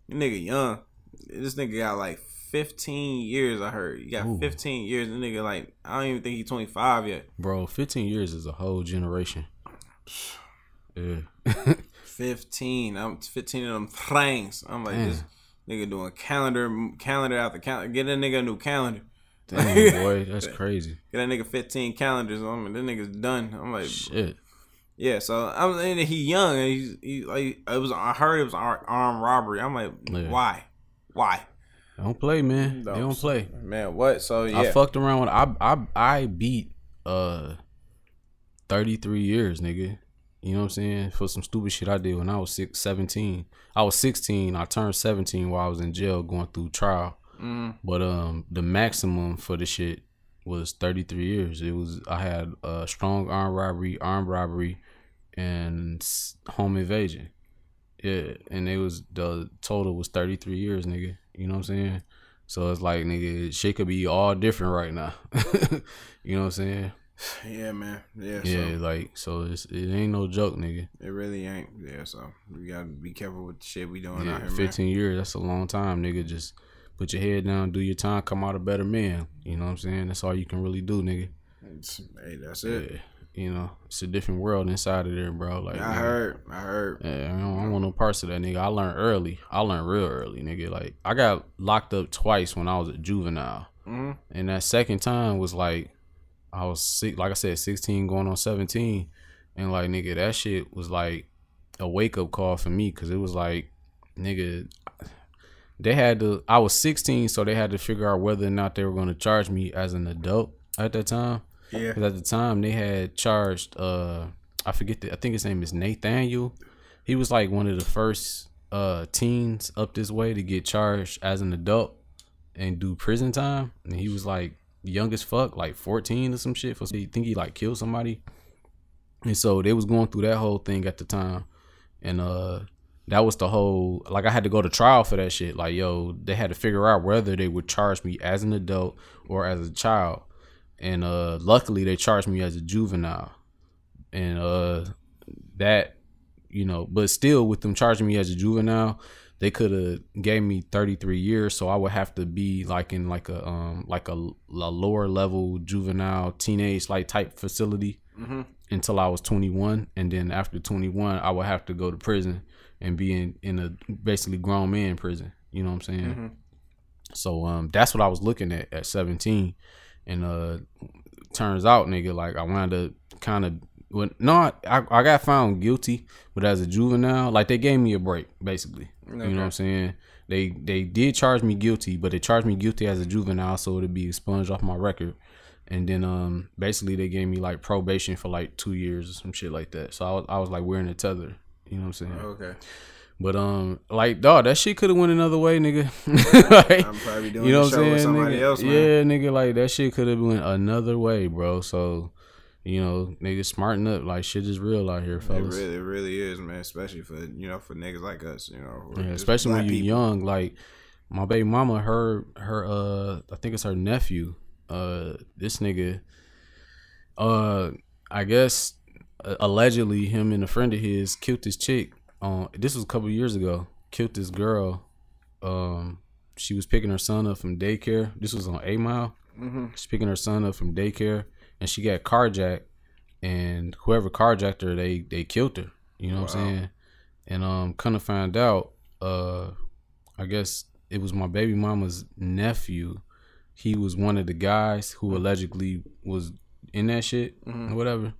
The nigga young. This nigga got like 15 years. I heard you got Ooh. 15 15 years. The nigga like I don't even think he's 25 yet. bro, fifteen years is a whole generation. Yeah. 15. I'm 15 of them things. I'm like this nigga doing calendar calendar after calendar. Get that nigga a new calendar. Damn, boy, that's crazy. Get that nigga 15 calendars on me. That nigga's done. I'm like, Shit. yeah. So I'm and he young. And he's he like it was. I heard it was ar- armed robbery. I'm like, Yeah. why, why? Don't play, man. They don't play. man. What? So yeah, I fucked around with I I I beat uh 33 years, nigga. You know what I'm saying? For some stupid shit I did when I was six, 17. I was 16. I turned 17 while I was in jail going through trial. But um the maximum for the shit was 33 years. It was I had a strong armed robbery, armed robbery, and home invasion. Yeah, and it was the total was thirty three years, nigga. You know what I'm saying? So it's like, nigga, shit could be all different right now. you know what I'm saying? Yeah, man. Yeah, Yeah, so like so it's, it ain't no joke, nigga. it really ain't. Yeah, so we gotta be careful with the shit we doing Yeah, out here, man. 15 years, that's a long time, nigga. Just put your head down, do your time, come out a better man. You know what I'm saying? That's all you can really do, nigga. It's- hey, that's it. Yeah. You know, it's a different world inside of there, bro. Like I heard. I heard. Yeah, I don't, I don't want no parts of that, nigga. I learned early. I learned real early, nigga. Like I got locked up twice when I was a juvenile, hmm and that second time was like I was sick, like I said, sixteen going on seventeen, and like nigga, that shit was like a wake up call for me because it was like, nigga, they had to. I was sixteen, so they had to figure out whether or not they were going to charge me as an adult at that time. Yeah. Because at the time they had charged uh I forget the I think his name is Nathaniel. He was like one of the first uh teens up this way to get charged as an adult and do prison time. And he was like young as fuck, like 14 or some shit. For he think he like killed somebody. And so they was going through that whole thing at the time. And uh that was the whole like I had to go to trial for that shit. Like, yo, they had to figure out whether they would charge me as an adult or as a child and uh luckily they charged me as a juvenile and uh that you know but still with them charging me as a juvenile they could have gave me 33 years so i would have to be like in like a um like a, a lower level juvenile teenage like type facility Mhm. until i was 21 and then after 21 i would have to go to prison and be in in a basically grown man prison you know what i'm saying Mhm. so um that's what I was looking at at 17. And uh turns out nigga like I wound up kind of when no I, I got found guilty but as a juvenile like they gave me a break basically. You know what I'm saying? They they did charge me guilty but they charged me guilty as a juvenile so it'd be expunged off my record. And then um basically they gave me like probation for like 2 years or some shit like that. So I was I was like wearing a tether. You know what I'm saying? Okay. But um, like dog, that shit could have went another way, nigga. Like, I'm probably doing you know what I'm saying, somebody nigga? else. Yeah, nigga, like that shit could have went another way, bro. So, you know, nigga, smarten up. Like shit is real out here, It really, it really is, man. Especially for you know for niggas like us, you know. Yeah, especially when you're people. young. Like my baby mama, her her uh, I think it's her nephew. Uh, this nigga, uh, I guess uh, allegedly him and a friend of his killed this chick. Um, this was a couple years ago. Killed this girl. Um, she was picking her son up from daycare. This was on Eight Mile. Mhm. She's picking her son up from daycare, and she got carjacked. And whoever carjacked her, they they killed her. You know what I'm saying? And um, kind of find out, uh, I guess it was my baby mama's nephew. He was one of the guys who allegedly was in that shit or whatever.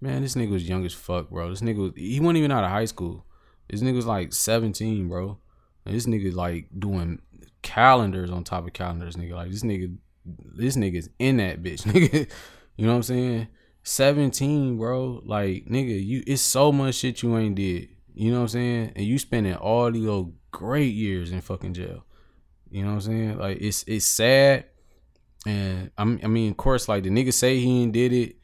Man, this nigga was young as fuck, bro. This nigga was, he wasn't even out of high school. This nigga's like 17, bro. And this nigga like doing calendars on top of calendars, nigga. Like this nigga, this nigga's in that bitch, nigga. You know what I'm saying? 17, bro. Like, nigga, you it's so much shit you ain't did. You know what I'm saying? And you spending all these old great years in fucking jail. You know what I'm saying? Like it's it's sad. And I'm, I mean, of course, like the nigga say he ain't did it.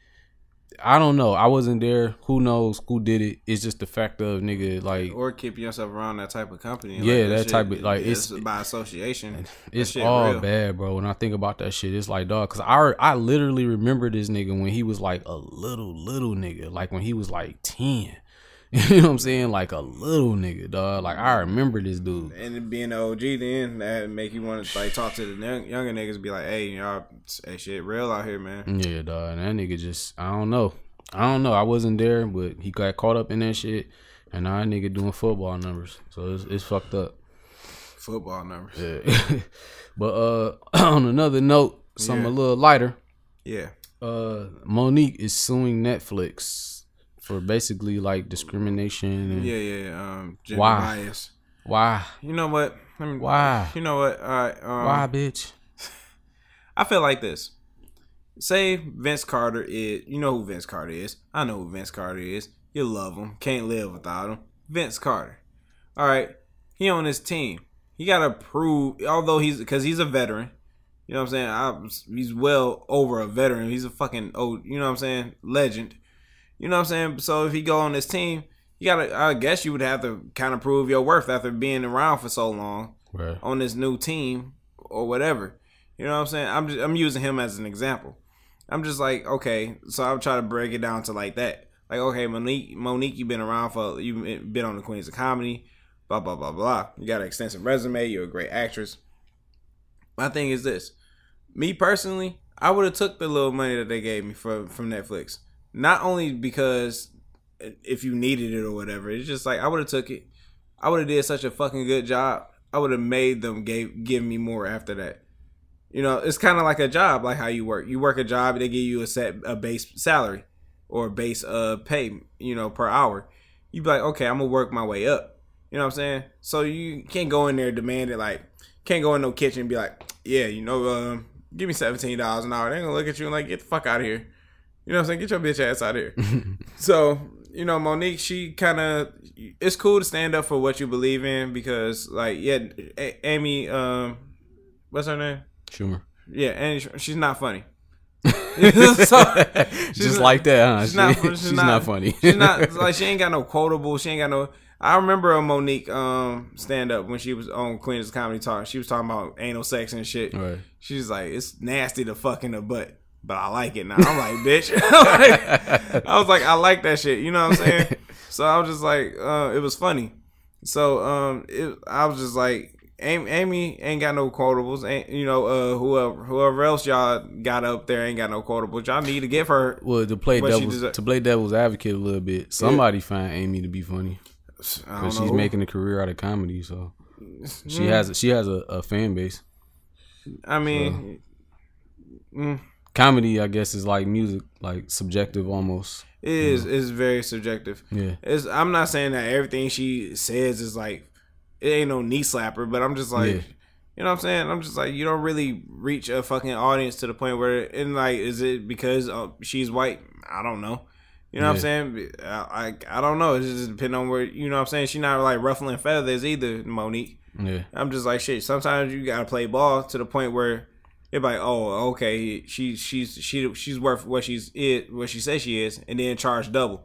I don't know. I wasn't there. Who knows who did it? It's just the fact of nigga, like Or keeping yourself around that type of company. Yeah, that shit- type of- like, it's, it's- by association. It's all real. bad, bro. When I think about that shit, it's like dog. Cause I I literally remember this nigga when he was like a little little nigga, like when he was like ten. You know what I'm saying? Like a little nigga, dog. Like I remember this dude. And it being an OG, then that make you want to like talk to the young, younger niggas, be like, "Hey, y'all, hey, shit, real out here, man." Yeah, dog. And that nigga just I don't know. I don't know. I wasn't there, but he got caught up in that shit. And now that nigga doing football numbers. So it's it's fucked up. Football numbers. Yeah. but uh on another note, something a little lighter. Yeah, uh Monique is suing Netflix for basically like discrimination and yeah, yeah. Um, gender Why? bias. why You know what? Let me, Why? You know what? All right. Um, why bitch I feel like this. Say Vince Carter is, you know who Vince Carter is. I know who Vince Carter is. You love him. Can't live without him. Vince Carter. All right. He on his team. He got to prove, although he's, because he's a veteran. You know what I'm saying? I, he's well over a veteran. He's a fucking old, you know what I'm saying? Legend. You know what I'm saying? So if he go on this team, you gotta. I guess you would have to kind of prove your worth after being around for so long Right. on this new team or whatever. You know what I'm saying? I'm just, I'm using him as an example. I'm just like, okay, so I'm trying to break it down to like that. Like, okay, Monique, Monique, you've been around for, you've been on the Queens of Comedy, blah blah blah blah. You got an extensive resume. You're a great actress. My thing is this: me personally, I would have took the little money that they gave me from from Netflix. Not only because if you needed it or whatever, it's just like I would have took it. I would have did such a fucking good job. I would have made them gave give me more after that. You know, it's kind of like a job, like how you work. You work a job, they give you a set a base salary or a base uh pay, you know, per hour. You be like, okay, I'm gonna work my way up. You know what I'm saying? So you can't go in there demand it like can't go in no kitchen and be like, yeah, you know, um, give me seventeen dollars an hour. They gonna look at you and like, get the fuck out of here. You know what I'm saying? Get your bitch ass out of here. so you know, Monique, she kind of it's cool to stand up for what you believe in because, like, yeah, A- Amy, um, what's her name? Schumer. Yeah, and she's not funny. So, she's Just not- like that, huh? She's She- not. she's, She's, not, funny. she's not like she ain't got no quotable. She ain't got no. I remember a Monique um stand up when she was on Queen's Comedy Talk. She was talking about anal sex and shit. Right. She's like, it's nasty to fuck in the butt, but I like it now. I'm like, bitch. Like, I was like, I like that shit. You know what I'm saying? So I was just like, uh, it was funny. So um, it, I was just like, Amy, Amy ain't got no quotables. Ain't you know? Uh, whoever whoever else y'all got up there ain't got no quotables. Y'all need to give her. Well, to play devil's to play devil's advocate a little bit, somebody find Amy to be funny because she's making a career out of comedy. So she Mm. has she has a, a fan base. I mean, mm, Comedy, I guess, is like music, like subjective almost. it is is very subjective. Yeah. It's, I'm not saying that everything she says is like it ain't no knee slapper, but I'm just like, Yeah. you know what I'm saying? I'm just like, you don't really reach a fucking audience to the point where, and like, is it because uh, she's white? I don't know. You know what I'm saying? I, I I don't know. It just depends on where you know what I'm saying. She's not like ruffling feathers either, Monique. Yeah. I'm just like shit. Sometimes you gotta play ball to the point where it's like, oh, okay, she she's she she's worth what she's it what she says she is, and then charge double,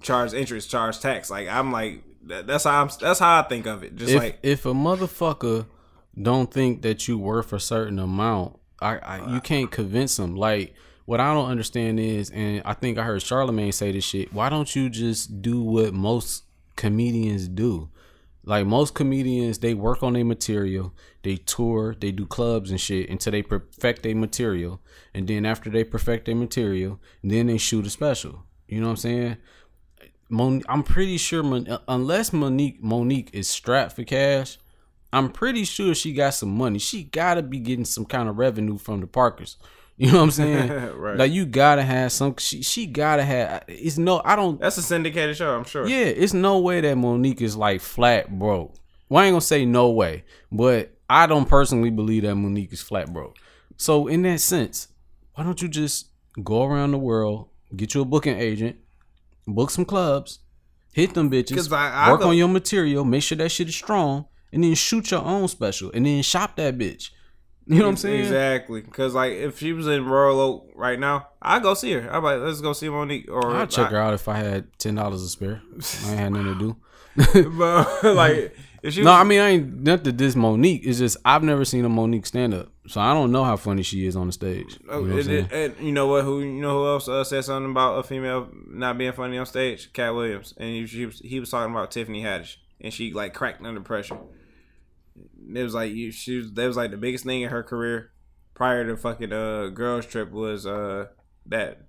charge interest, charge tax. Like I'm like that, that's how I'm that's how I think of it. Just If like if a motherfucker don't think that you worth a certain amount, I, I you uh. can't convince them. Like what I don't understand is, and I think I heard Charlemagne say this shit. Why don't you just do what most comedians do? Like most comedians, they work on their material, they tour, they do clubs and shit until they perfect their material, and then after they perfect their material, then they shoot a special. You know what I'm saying? Mon- I'm pretty sure Mon- unless Monique Monique is strapped for cash, I'm pretty sure she got some money. She gotta be getting some kind of revenue from the Parkers. You know what I'm saying? Right. Like you gotta have some. She she gotta have. It's no. I don't. that's a syndicated show. I'm sure. Yeah, it's no way that Monique is like flat broke. Well, I ain't gonna say no way, but I don't personally believe that Monique is flat broke. So in that sense, why don't you just go around the world, get you a booking agent, book some clubs, hit them bitches, I- I work go- on your material, make sure that shit is strong, and then shoot your own special, and then shop that bitch. You know what I'm saying? Exactly. Because like if she was in Royal Oak right now, I'd go see her. I'm like, let's go see Monique. Or I'd check I- her out if I had ten dollars to spare. I ain't had nothing to do. But like if she was, No, I mean I ain't not that this Monique. It's just I've never seen a Monique stand up, so I don't know how funny she is on the stage. You know Oh, what I'm and, and you know what? Who you know who else uh, said something about a female not being funny on stage? Katt Williams, and he, she was, he was talking about Tiffany Haddish, and she like cracked under pressure. It was like you, she was. That was like the biggest thing in her career prior to fucking uh girls trip was uh that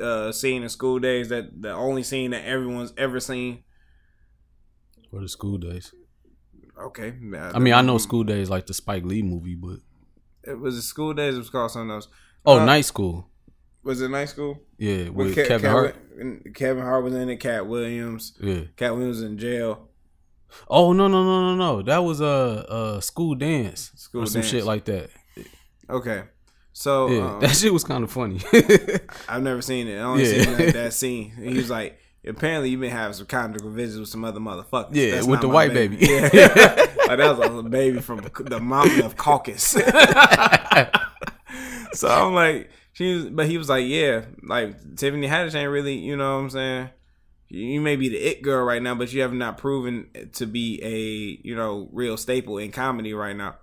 uh scene in School Days that the only scene that everyone's ever seen. For the school days. Okay, I mean, I know School Daze like the Spike Lee movie, but it was a School Days. It was called something else. oh, Uh, night school. Was it Night School? Yeah, with Ke- Kevin Hart. Kevin, Kevin Hart was in it. Katt Williams. Yeah. Katt Williams in jail. Oh no no no no no! That was a uh, school dance School or some dance. shit like that. Okay, so Yeah, um, that shit was kind of funny. I've never seen it. I only Yeah. seen like, that scene. And he was like, apparently you've been having some conjugal visits with some other motherfuckers. Yeah, That's with the white baby. Yeah, like that was a baby from the mountain of Caucasus. so I'm like, She was, but he was like, yeah, like Tiffany Haddish ain't really, you know what I'm saying. You may be the it girl right now, but you have not proven to be a you know real staple in comedy right now.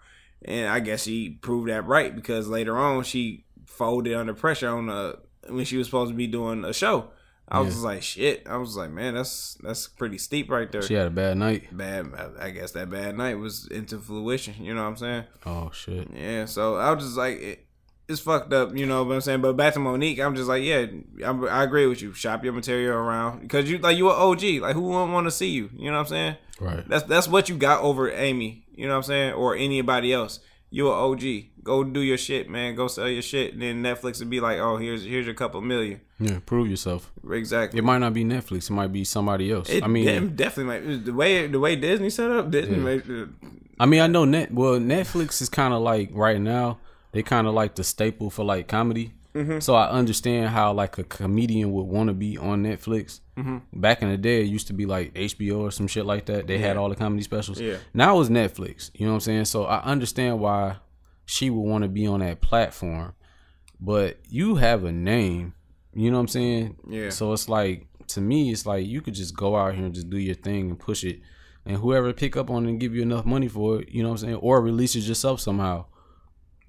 And I guess she proved that right because later on she folded under pressure on a when she was supposed to be doing a show. I was Yeah. just like, shit. I was like, man, that's that's pretty steep right there. She had a bad night. Bad. I guess that bad night was into fruition. You know what I'm saying? Oh shit. Yeah, so I was just like, it, it's fucked up, you know what I'm saying? But back to Monique, I'm just like, yeah, I'm, I agree with you. Shop your material around because you like you an OG. Like who wouldn't want to see you? You know what I'm saying? Right. That's that's what you got over Amy. You know what I'm saying? Or anybody else. You an OG. Go do your shit, man. Go sell your shit. And then Netflix would be like, oh, here's here's your couple million. Yeah. Prove yourself. Exactly. It might not be Netflix. It might be somebody else. It, I mean, de- definitely might the way the way Disney set up. Disney, Yeah. made, uh, I mean, I know net. Well, Netflix is kind of like right now. They kind of like the staple for like comedy. Mm-hmm. So I understand how like a comedian would want to be on Netflix. Mm-hmm. Back in the day, it used to be like HBO or some shit like that. They had all the comedy specials. Yeah. Now it's Netflix. You know what I'm saying? So I understand why she would want to be on that platform. But you have a name. You know what I'm saying? Yeah. So it's like to me, it's like you could just go out here and just do your thing and push it, and whoever pick up on it and give you enough money for it, you know what I'm saying, or release it yourself somehow.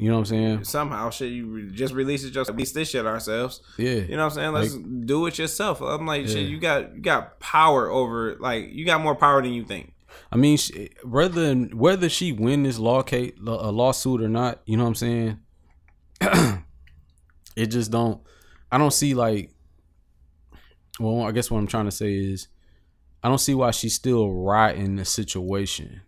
You know what I'm saying? somehow shit you just release it just release this shit ourselves. Yeah. You know what I'm saying? Let's do it yourself. I'm like, Yeah. shit, you got you got power over like you got more power than you think. I mean, she, whether whether she win this law case, a lawsuit or not, you know what I'm saying? it just don't. I don't see like. Well, I guess what I'm trying to say is, I don't see why she's still riding the situation.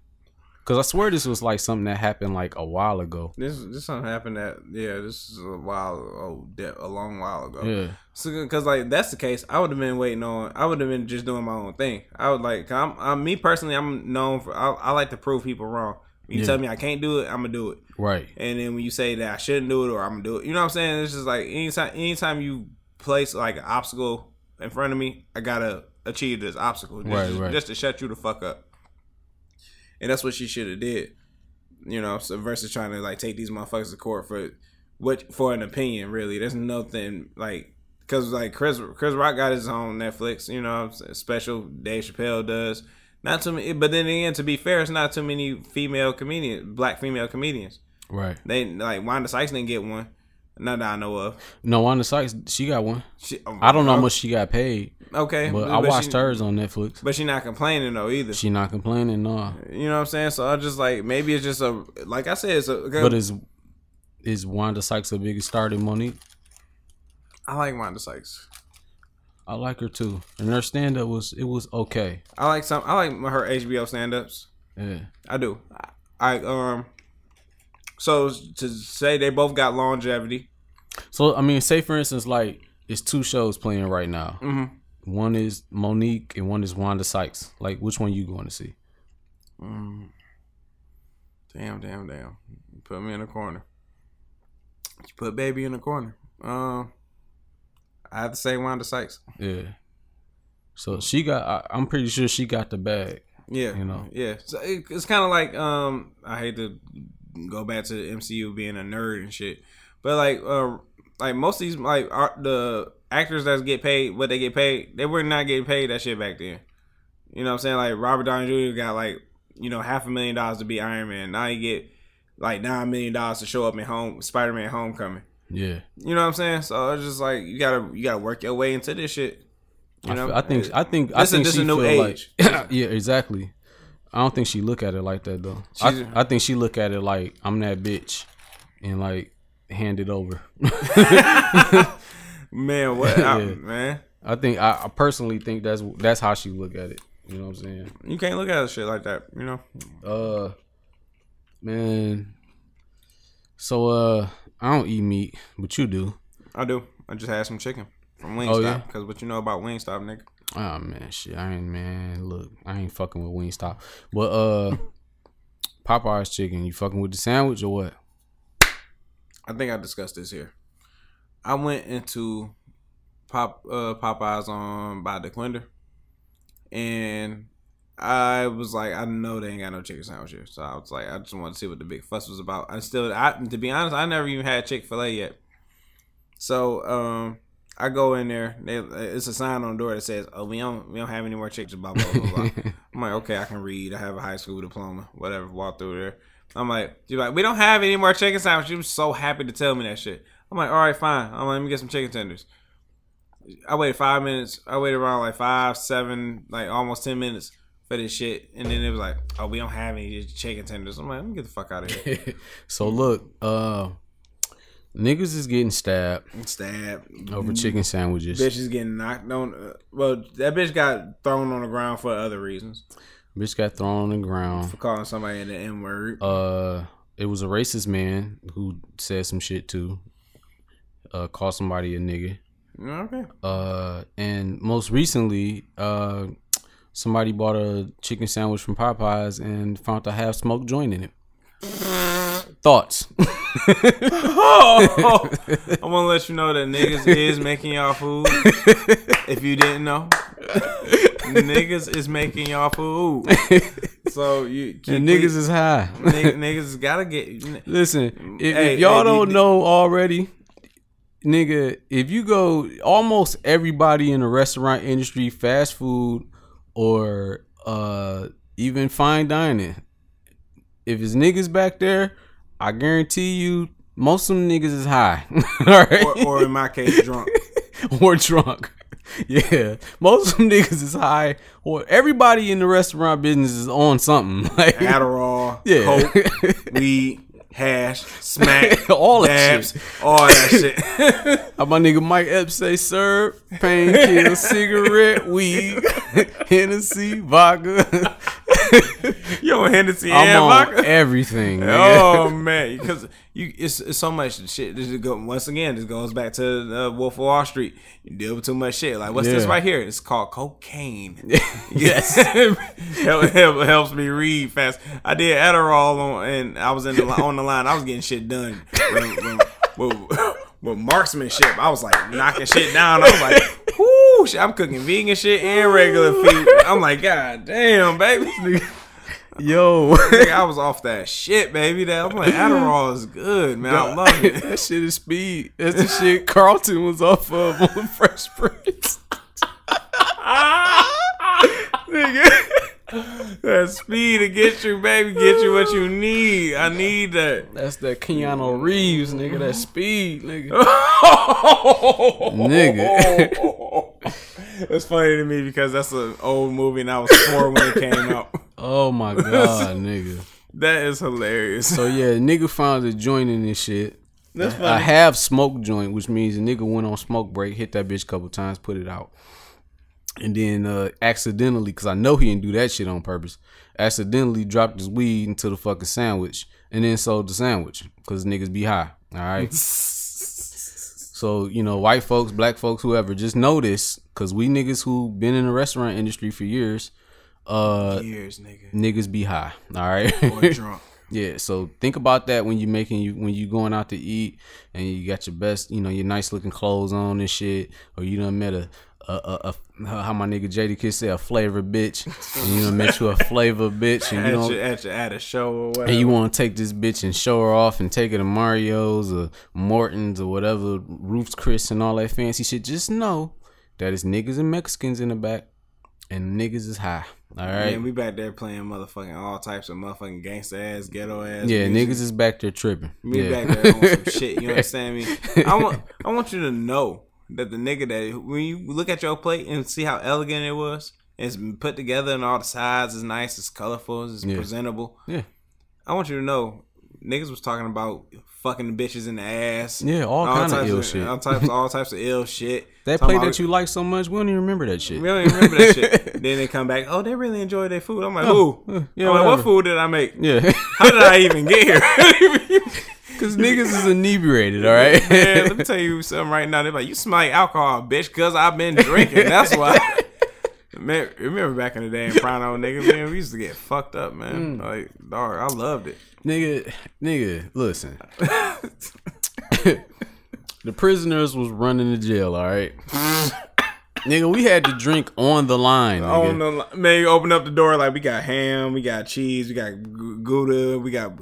Cause I swear this was like something that happened like a while ago. This this something happened that yeah, this is a while oh de- a long while ago. Yeah, So because like that's the case, I would have been waiting on. I would have been just doing my own thing. I would like. 'cause I'm, I'm me personally. I'm known for. I, I like to prove people wrong. You Yeah. tell me I can't do it, I'm gonna do it. right. And then when you say that I shouldn't do it or I'm gonna do it, you know what I'm saying? It's just like anytime anytime you place like an obstacle in front of me, I gotta achieve this obstacle. Just, Right, right. just to shut you the fuck up. And that's what she should have did. You know, so versus trying to like take these motherfuckers to court for what for an opinion, really. There's nothing like because like Chris Chris Rock got his own Netflix, you know, special Dave Chappelle does. Not too many, but then again, to be fair, it's not too many female comedians, black female comedians. Right. They like Wanda Sykes didn't get one. Not that I know of. No, Wanda Sykes, she got one. She, um, I don't know how much she got paid, Okay, but I watched she, hers on Netflix. But she not complaining though either. She not complaining, no. you know what I'm saying? So I just like maybe it's just a like I said, it's a. But is is Wanda Sykes a bigger star than Mo'Nique? I like Wanda Sykes. I like her too, and her stand up was it was okay. I like some. I like her HBO stand ups. Yeah, I do. I, I um. So to say they both got longevity. So I mean, say for instance, like it's two shows playing right now. Mhm. One is Mo'Nique and one is Wanda Sykes. Like, which one you going to see? Damn, damn, damn. You put me in a corner. You put baby in a corner. Um, I have to say Wanda Sykes. Yeah. So she got. I, I'm pretty sure she got the bag. Yeah, You know. yeah. So it, it's kind of like um, I hate to go back to the MCU being a nerd and shit, but like uh, like most of these like are, the actors that get paid what they get paid, they were not getting paid that shit back then. You know what I'm saying? Like Robert Downey Jr. got like you know half a million dollars to be Iron Man. Now you get like nine million dollars to show up in home Spider Man Homecoming. Yeah. You know what I'm saying? So it's just like you gotta you gotta work your way into this shit. You I, know, f- I think. I think. I This is- think this she a new feel age. like. yeah, exactly. I don't think she look at it like that though. I, I think she look at it like I'm that bitch, and like hand it over. man, what I- man? I think I, I personally think that's that's how she look at it. You know what I'm saying? You can't look at shit like that. You know. Uh, man. So uh, I don't eat meat, but you do. I do. I just had some chicken from Wingstop. Oh, yeah? Because what you know about Wingstop, nigga? Oh man, shit. I ain't man. Look, I ain't fucking with Wingstop. But uh, Popeye's chicken. You fucking with the sandwich or what? I think I discussed this here. I went into Pop uh, Popeyes on by the DeQuinder, and I was like, I know they ain't got no chicken sandwich here, so I was like, I just wanted to see what the big fuss was about. I still, I to be honest, I never even had Chick Fil A yet. So um, I go in there. They, it's a sign on the door that says, "Oh, we don't we don't have any more chickens." Blah blah blah. blah. I'm like, okay, I can read. I have a high school diploma. Whatever. Walk through there. I'm like, she's like, we don't have any more chicken sandwiches. She was so happy to tell me that shit. I'm like, all right, fine. I'm like, let me get some chicken tenders. I waited five minutes. I waited around like five, seven, like almost ten minutes for this shit, and then it was like, oh, we don't have any chicken tenders. I'm like, let me get the fuck out of here. so look, uh, niggas is getting stabbed Stab. over chicken sandwiches. Bitch is getting knocked on. Uh, well, that bitch got thrown on the ground for other reasons. Bitch got thrown on the ground. For calling somebody the N word. Uh, it was a racist man who said some shit too. Uh, called somebody a nigga. okay. Uh, and most recently, uh, somebody bought a chicken sandwich from Popeyes and found a half smoked joint in it. Thoughts? Oh, I want to let you know that niggas is making y'all food. If you didn't know, niggas is making y'all food. So you and niggas is high. niggas, niggas gotta get. Listen, if, Hey, if y'all hey, don't you- know already, nigga, if you go, almost everybody in the restaurant industry, fast food, or uh even fine dining, if it's niggas back there, I guarantee you, most of them niggas is high. All right, Or, or in my case, drunk. or drunk. Yeah, most of them niggas is high, or everybody in the restaurant business is on something. Like, Adderall, Yeah. coke, weed, hash, smack, All that shit. all that shit. How my nigga Mike Epps say, sir, painkiller, cigarette, weed, Hennessy, vodka. Yo, Hennessy I'm and on vodka? everything. nigga. Oh man, because you it's, it's so much shit. This is go once again. This goes back to uh, Wolf of Wall Street. You deal with too much shit. Like what's this right here? It's called cocaine. yes, Help, help, helps me read fast. I did Adderall on, and I was in the, on the line. I was getting shit done. When, when, with, with marksmanship, I was like knocking shit down. I was like, whoo, shit, I'm cooking vegan shit and regular food. I'm like, god damn, baby. Yo, I was off that shit, baby. That I'm like Adderall is good, man. I love it. that shit is speed. That's the shit Carlton was off of on the Fresh Prince. Nigga, that speed to get you, baby, get you what you need. I need that. That's that Keanu Reeves, nigga. That speed, nigga. nigga. It's funny to me because that's an old movie and I was four when it came out. Oh my god, nigga. That is hilarious. So yeah, nigga found a joint in this shit. That's A funny. half smoke joint, which means a nigga went on smoke break, hit that bitch a couple times, put it out. And then uh accidentally, cause I know he didn't do that shit on purpose, accidentally dropped his weed into the fucking sandwich and then sold the sandwich. Cause niggas be high. All right. so, you know, white folks, black folks, whoever, just know this, cause we niggas who been in the restaurant industry for years, uh Years, nigga. niggas be high. All right. Or drunk. Yeah, so think about that when you're making you when you going out to eat and you got your best, you know, your nice looking clothes on and shit, or you done met a a, a, a how my nigga Jadakiss say a flavor bitch, and you done met you a flavor bitch, and you your, at, your, at a show or whatever. And you want to take this bitch and show her off and take her to Mario's or Morton's or whatever, Ruth's Chris and all that fancy shit. Just know that it's niggas and Mexicans in the back, and niggas is high. All right. Man, we back there playing motherfucking all types of motherfucking gangster ass, ghetto ass. yeah, music. niggas is back there tripping. Me yeah. back there on some shit. You understand me? I want I want you to know that the nigga that when you look at your plate and see how elegant it was, it's put together and all the sides is nice, it's colorful, it's Yeah. presentable. Yeah. I want you to know, niggas was talking about fucking the bitches in the ass. Yeah, all kinda types ill shit. All types, all types of ill shit. That play that you like so much, we don't even remember that shit. We don't even remember that shit. Then they come back. Oh, they really enjoy their food. I'm like, who? uh, yeah, I'm like, what food did I make? Yeah, How did I even get here? because niggas is inebriated, all right. Man, let me tell you something right now. They're like, you smell like alcohol, bitch, because I've been drinking. That's why. Man, remember back in the day in Prano, nigga, man, we used to get fucked up, man. Mm. Like, dog, I loved it. nigga, nigga, listen. the prisoners was running the jail, all right. nigga, we had to drink on the line. Nigga. On the li- man, you open up the door like we got ham, we got cheese, we got g- gouda, we got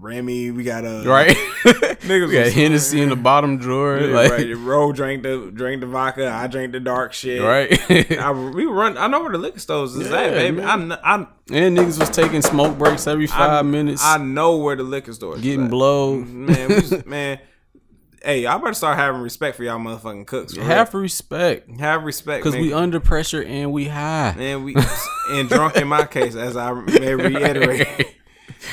Remy. We got uh, right? Niggas we got Hennessy in the bottom drawer. Yeah, like, right. Ro drank the drank the vodka. I drank the dark shit. right? I, we run. I know where the liquor stores is Yeah, at, baby. man. I, I and niggas was taking smoke breaks every five minutes, I know where the liquor store is. getting at. blow. Man, we just, man. Hey, I better start having respect for y'all motherfucking cooks. Have real. respect, have respect, because we under pressure and we high. and we and drunk in my case, as I may reiterate.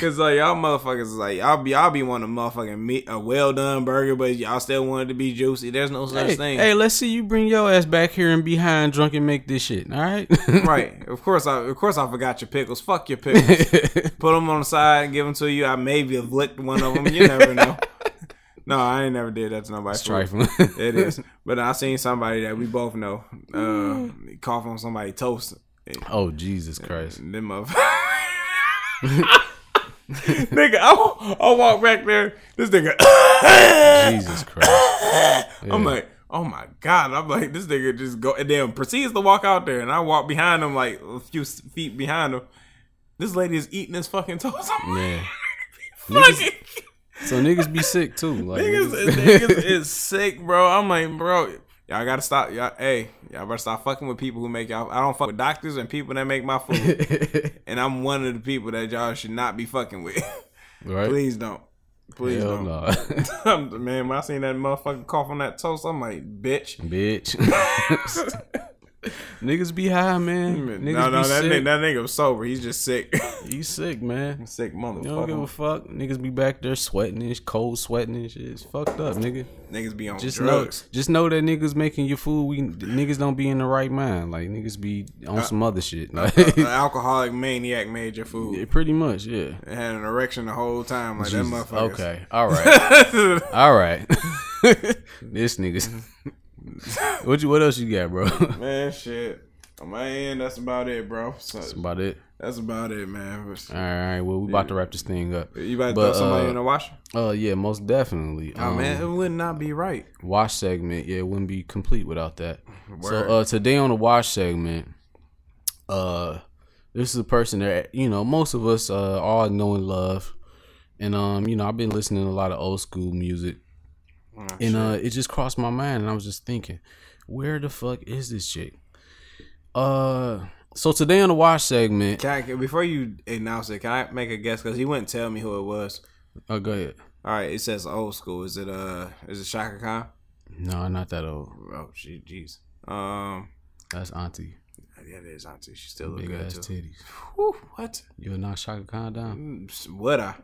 Cause like y'all motherfuckers is like y'all be y'all be wanting a motherfucking meat a well done burger, but y'all still want it to be juicy. There's no such Hey, thing. hey, let's see you bring your ass back here and be high and drunk and make this shit. All right, Right. Of course, I of course I forgot your pickles. Fuck your pickles. Put them on the side and give them to you. I maybe have licked one of them. You never know. No, I ain't never did that to nobody. Trifling. It is. But I seen somebody that we both know uh, cough on somebody toast. oh Jesus Christ! Them motherfuckers. nigga, I, I walk back there. This nigga. Jesus Christ! I'm like, oh my god! I'm like, this nigga just go and then proceeds to walk out there, and I walk behind him like a few feet behind him. This lady is eating his fucking toast. Man, Fucking- so niggas be sick too. Like, niggas- niggas is sick, bro. I'm like, bro, y'all gotta stop. Y'all, hey, y'all better stop fucking with people who make y'all. I don't fuck with doctors and people that make my food, and I'm one of the people that y'all should not be fucking with. right? Please don't. Please Hell don't. no, Man, when I seen that motherfucker cough on that toast, I'm like, bitch. bitch. niggas be high, man. Niggas no, no, be that nigga, that nigga was sober. He's just sick. You sick, man. sick motherfucker. You don't give a fuck. Niggas be back there sweating and cold sweating and shit. It's fucked up, nigga. Niggas be on Just drugs. know, just know that niggas making your food. We niggas don't be in the right mind. Like niggas be on uh, some other shit. Uh, like, An uh, alcoholic maniac made your food. yeah, pretty much, yeah. It had an erection the whole time, like Jesus. that motherfucker. Okay, all right, all right. this niggas. What you? What else you got, bro? Man, shit. On my end, that's about it, bro. So, about it. that's about it, man. All right, well, we about to wrap this thing up. You about to But, throw somebody uh, in the washer? Oh yeah, most definitely. Oh Um, man, it would not be right. wash segment. Yeah, it wouldn't be complete without that. So uh, today on the wash segment, uh, this is a person that you know most of us uh all know and love, and um, you know I've been listening to a lot of old school music, Oh, and uh, it just crossed my mind, and I was just thinking, where the fuck is this chick? Uh, so today on the watch segment, Can I, before you announce it, can I make a guess? Because he wouldn't tell me who it was. oh go ahead. All right, it says old school. Is it uh? Is it Chaka Khan? No, not that old. Oh, she, jeez. Um, That's Auntie, yeah, it is auntie. She still look big good ass too. titties. Whew, what? You'll knock Chaka Khan down. Mm, What I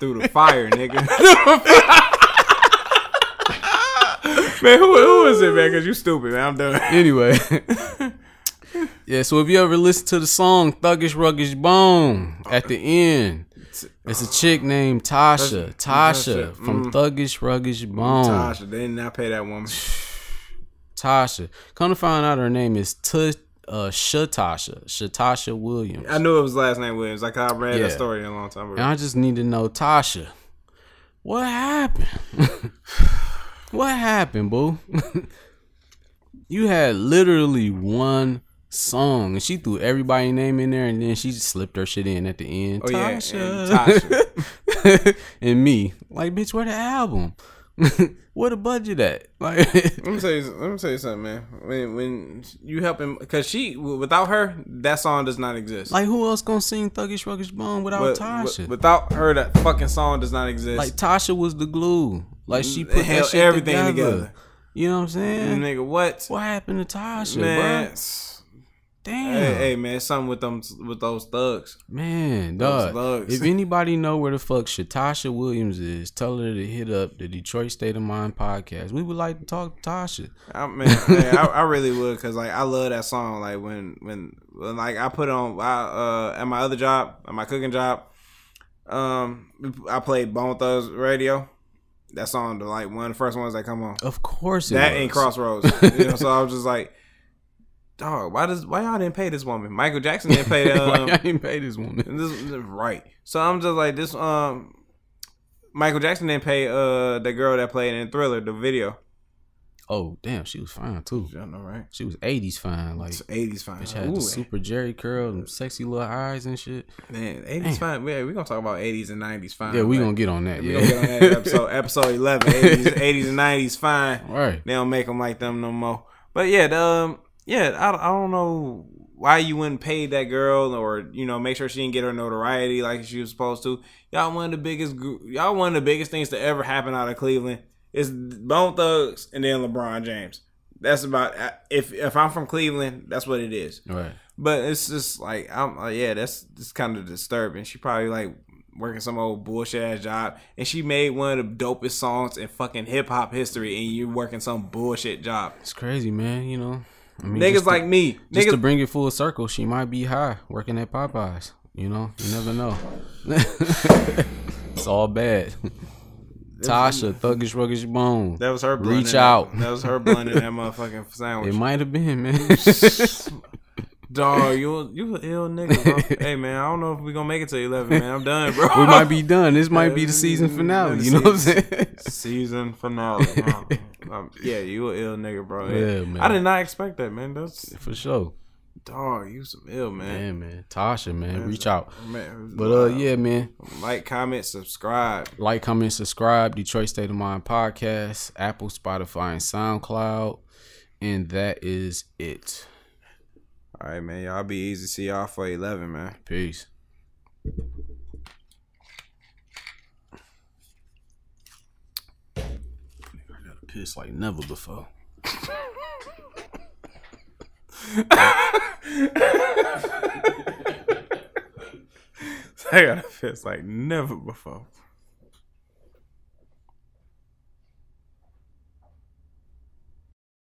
through the fire, nigga. man, who, who is it, man? Cause you stupid, man. I'm done. anyway. yeah, so if you ever listen to the song Thuggish Ruggish Bone at the end, it's a chick named Tasha. Tasha from Thuggish Ruggish Bone. Tasha, they did not pay that woman. Tasha. Come to find out her name is T- uh, Shatasha. Shatasha Williams. I knew it was last name Williams. Like I read Yeah. that story a long time ago. And. I just need to know, Tasha, what happened? what happened, boo? you had literally one song, and she threw everybody's name in there, and then she just slipped her shit in at the end. Oh yeah, and Tasha. Tasha. and me, like, bitch, where the album? where the budget at? Like, Let me tell you. Let me tell you something, man. When when you help him, because she without her, that song does not exist. like who else gonna sing Thuggish Ruggish Bone without But- Tasha? but- without her, that fucking song does not exist. like Tasha was the glue. Like she put that shit everything together. together. You know what I'm saying? nigga, what? What happened to Tasha, man, bro? Damn, hey, hey, man, something with them with those thugs. man, Those dog. thugs. If anybody know where the fuck Shatasha Williams is, tell her to hit up the Detroit State of Mind podcast. We would like to talk to Tasha. I man, hey, I, I really would because like I love that song. Like when when, when like I put it on I, uh, at my other job, at my cooking job. Um, I played Bone Thugs Radio. That song, the like one of the first ones that come on. Of course, it That was. ain't Crossroads. you know, so I was just like, dog, why does why y'all didn't pay this woman? Michael Jackson didn't pay that. Why Um, y'all didn't pay this woman? this, this- right. So I'm just like this. Um, Michael Jackson didn't pay uh the girl that played in Thriller the video. Oh damn, she was fine too. I know, right? She was '80s fine. Like 80s fine. bitch had Ooh, the super Jheri curl, and sexy little eyes and shit. man, 80s fine. Yeah, we gonna talk about 80s and 90s fine. Yeah, we Like, gonna get on that. we Yeah, gonna get on that episode. episode 11. 80s, 80s and 90s fine. right. They don't make them like them no more. But yeah, the, um, yeah, I, I don't know why you wouldn't pay that girl or you know make sure she didn't get her notoriety like she was supposed to. Y'all one of the biggest, y'all one of the biggest things to ever happen out of Cleveland is Bone Thugs and then LeBron James. That's about if if I'm from Cleveland, that's what it is. Right. But it's just like I'm uh, yeah, that's it's kind of disturbing. She probably like working some old bullshit ass job, and she made one of the dopest songs in fucking hip hop history, and you working some bullshit job. It's crazy, man. You know, I mean, Niggas just to- like me, just to bring it full circle, she might be high working at Popeyes. You know, you never know. it's all bad. Tasha, thuggish, ruggish bone. That was her. blunt Reach in that- out. That was her blunt in that motherfucking sandwich. It might have been, man. Dog, you you an ill nigga, bro. hey man, I don't know if we gonna make it to eleven, man. I'm done, bro. we might be done. This might be the season finale. You know what I'm saying? Season finale. um, yeah, you an ill nigga, bro. Yeah, man. I did not expect that, man. That's For sure. Dog. You some ill, man. Man, man. Tasha, man. Reach out. Man, But uh yeah, man. like, comment, subscribe. Like, comment, subscribe. Detroit State of Mind podcast, Apple, Spotify, and SoundCloud. And that is it. All right, man. Y'all be easy. See y'all for eleven, man. Peace. I gotta piss like never before. I got a piss like never before.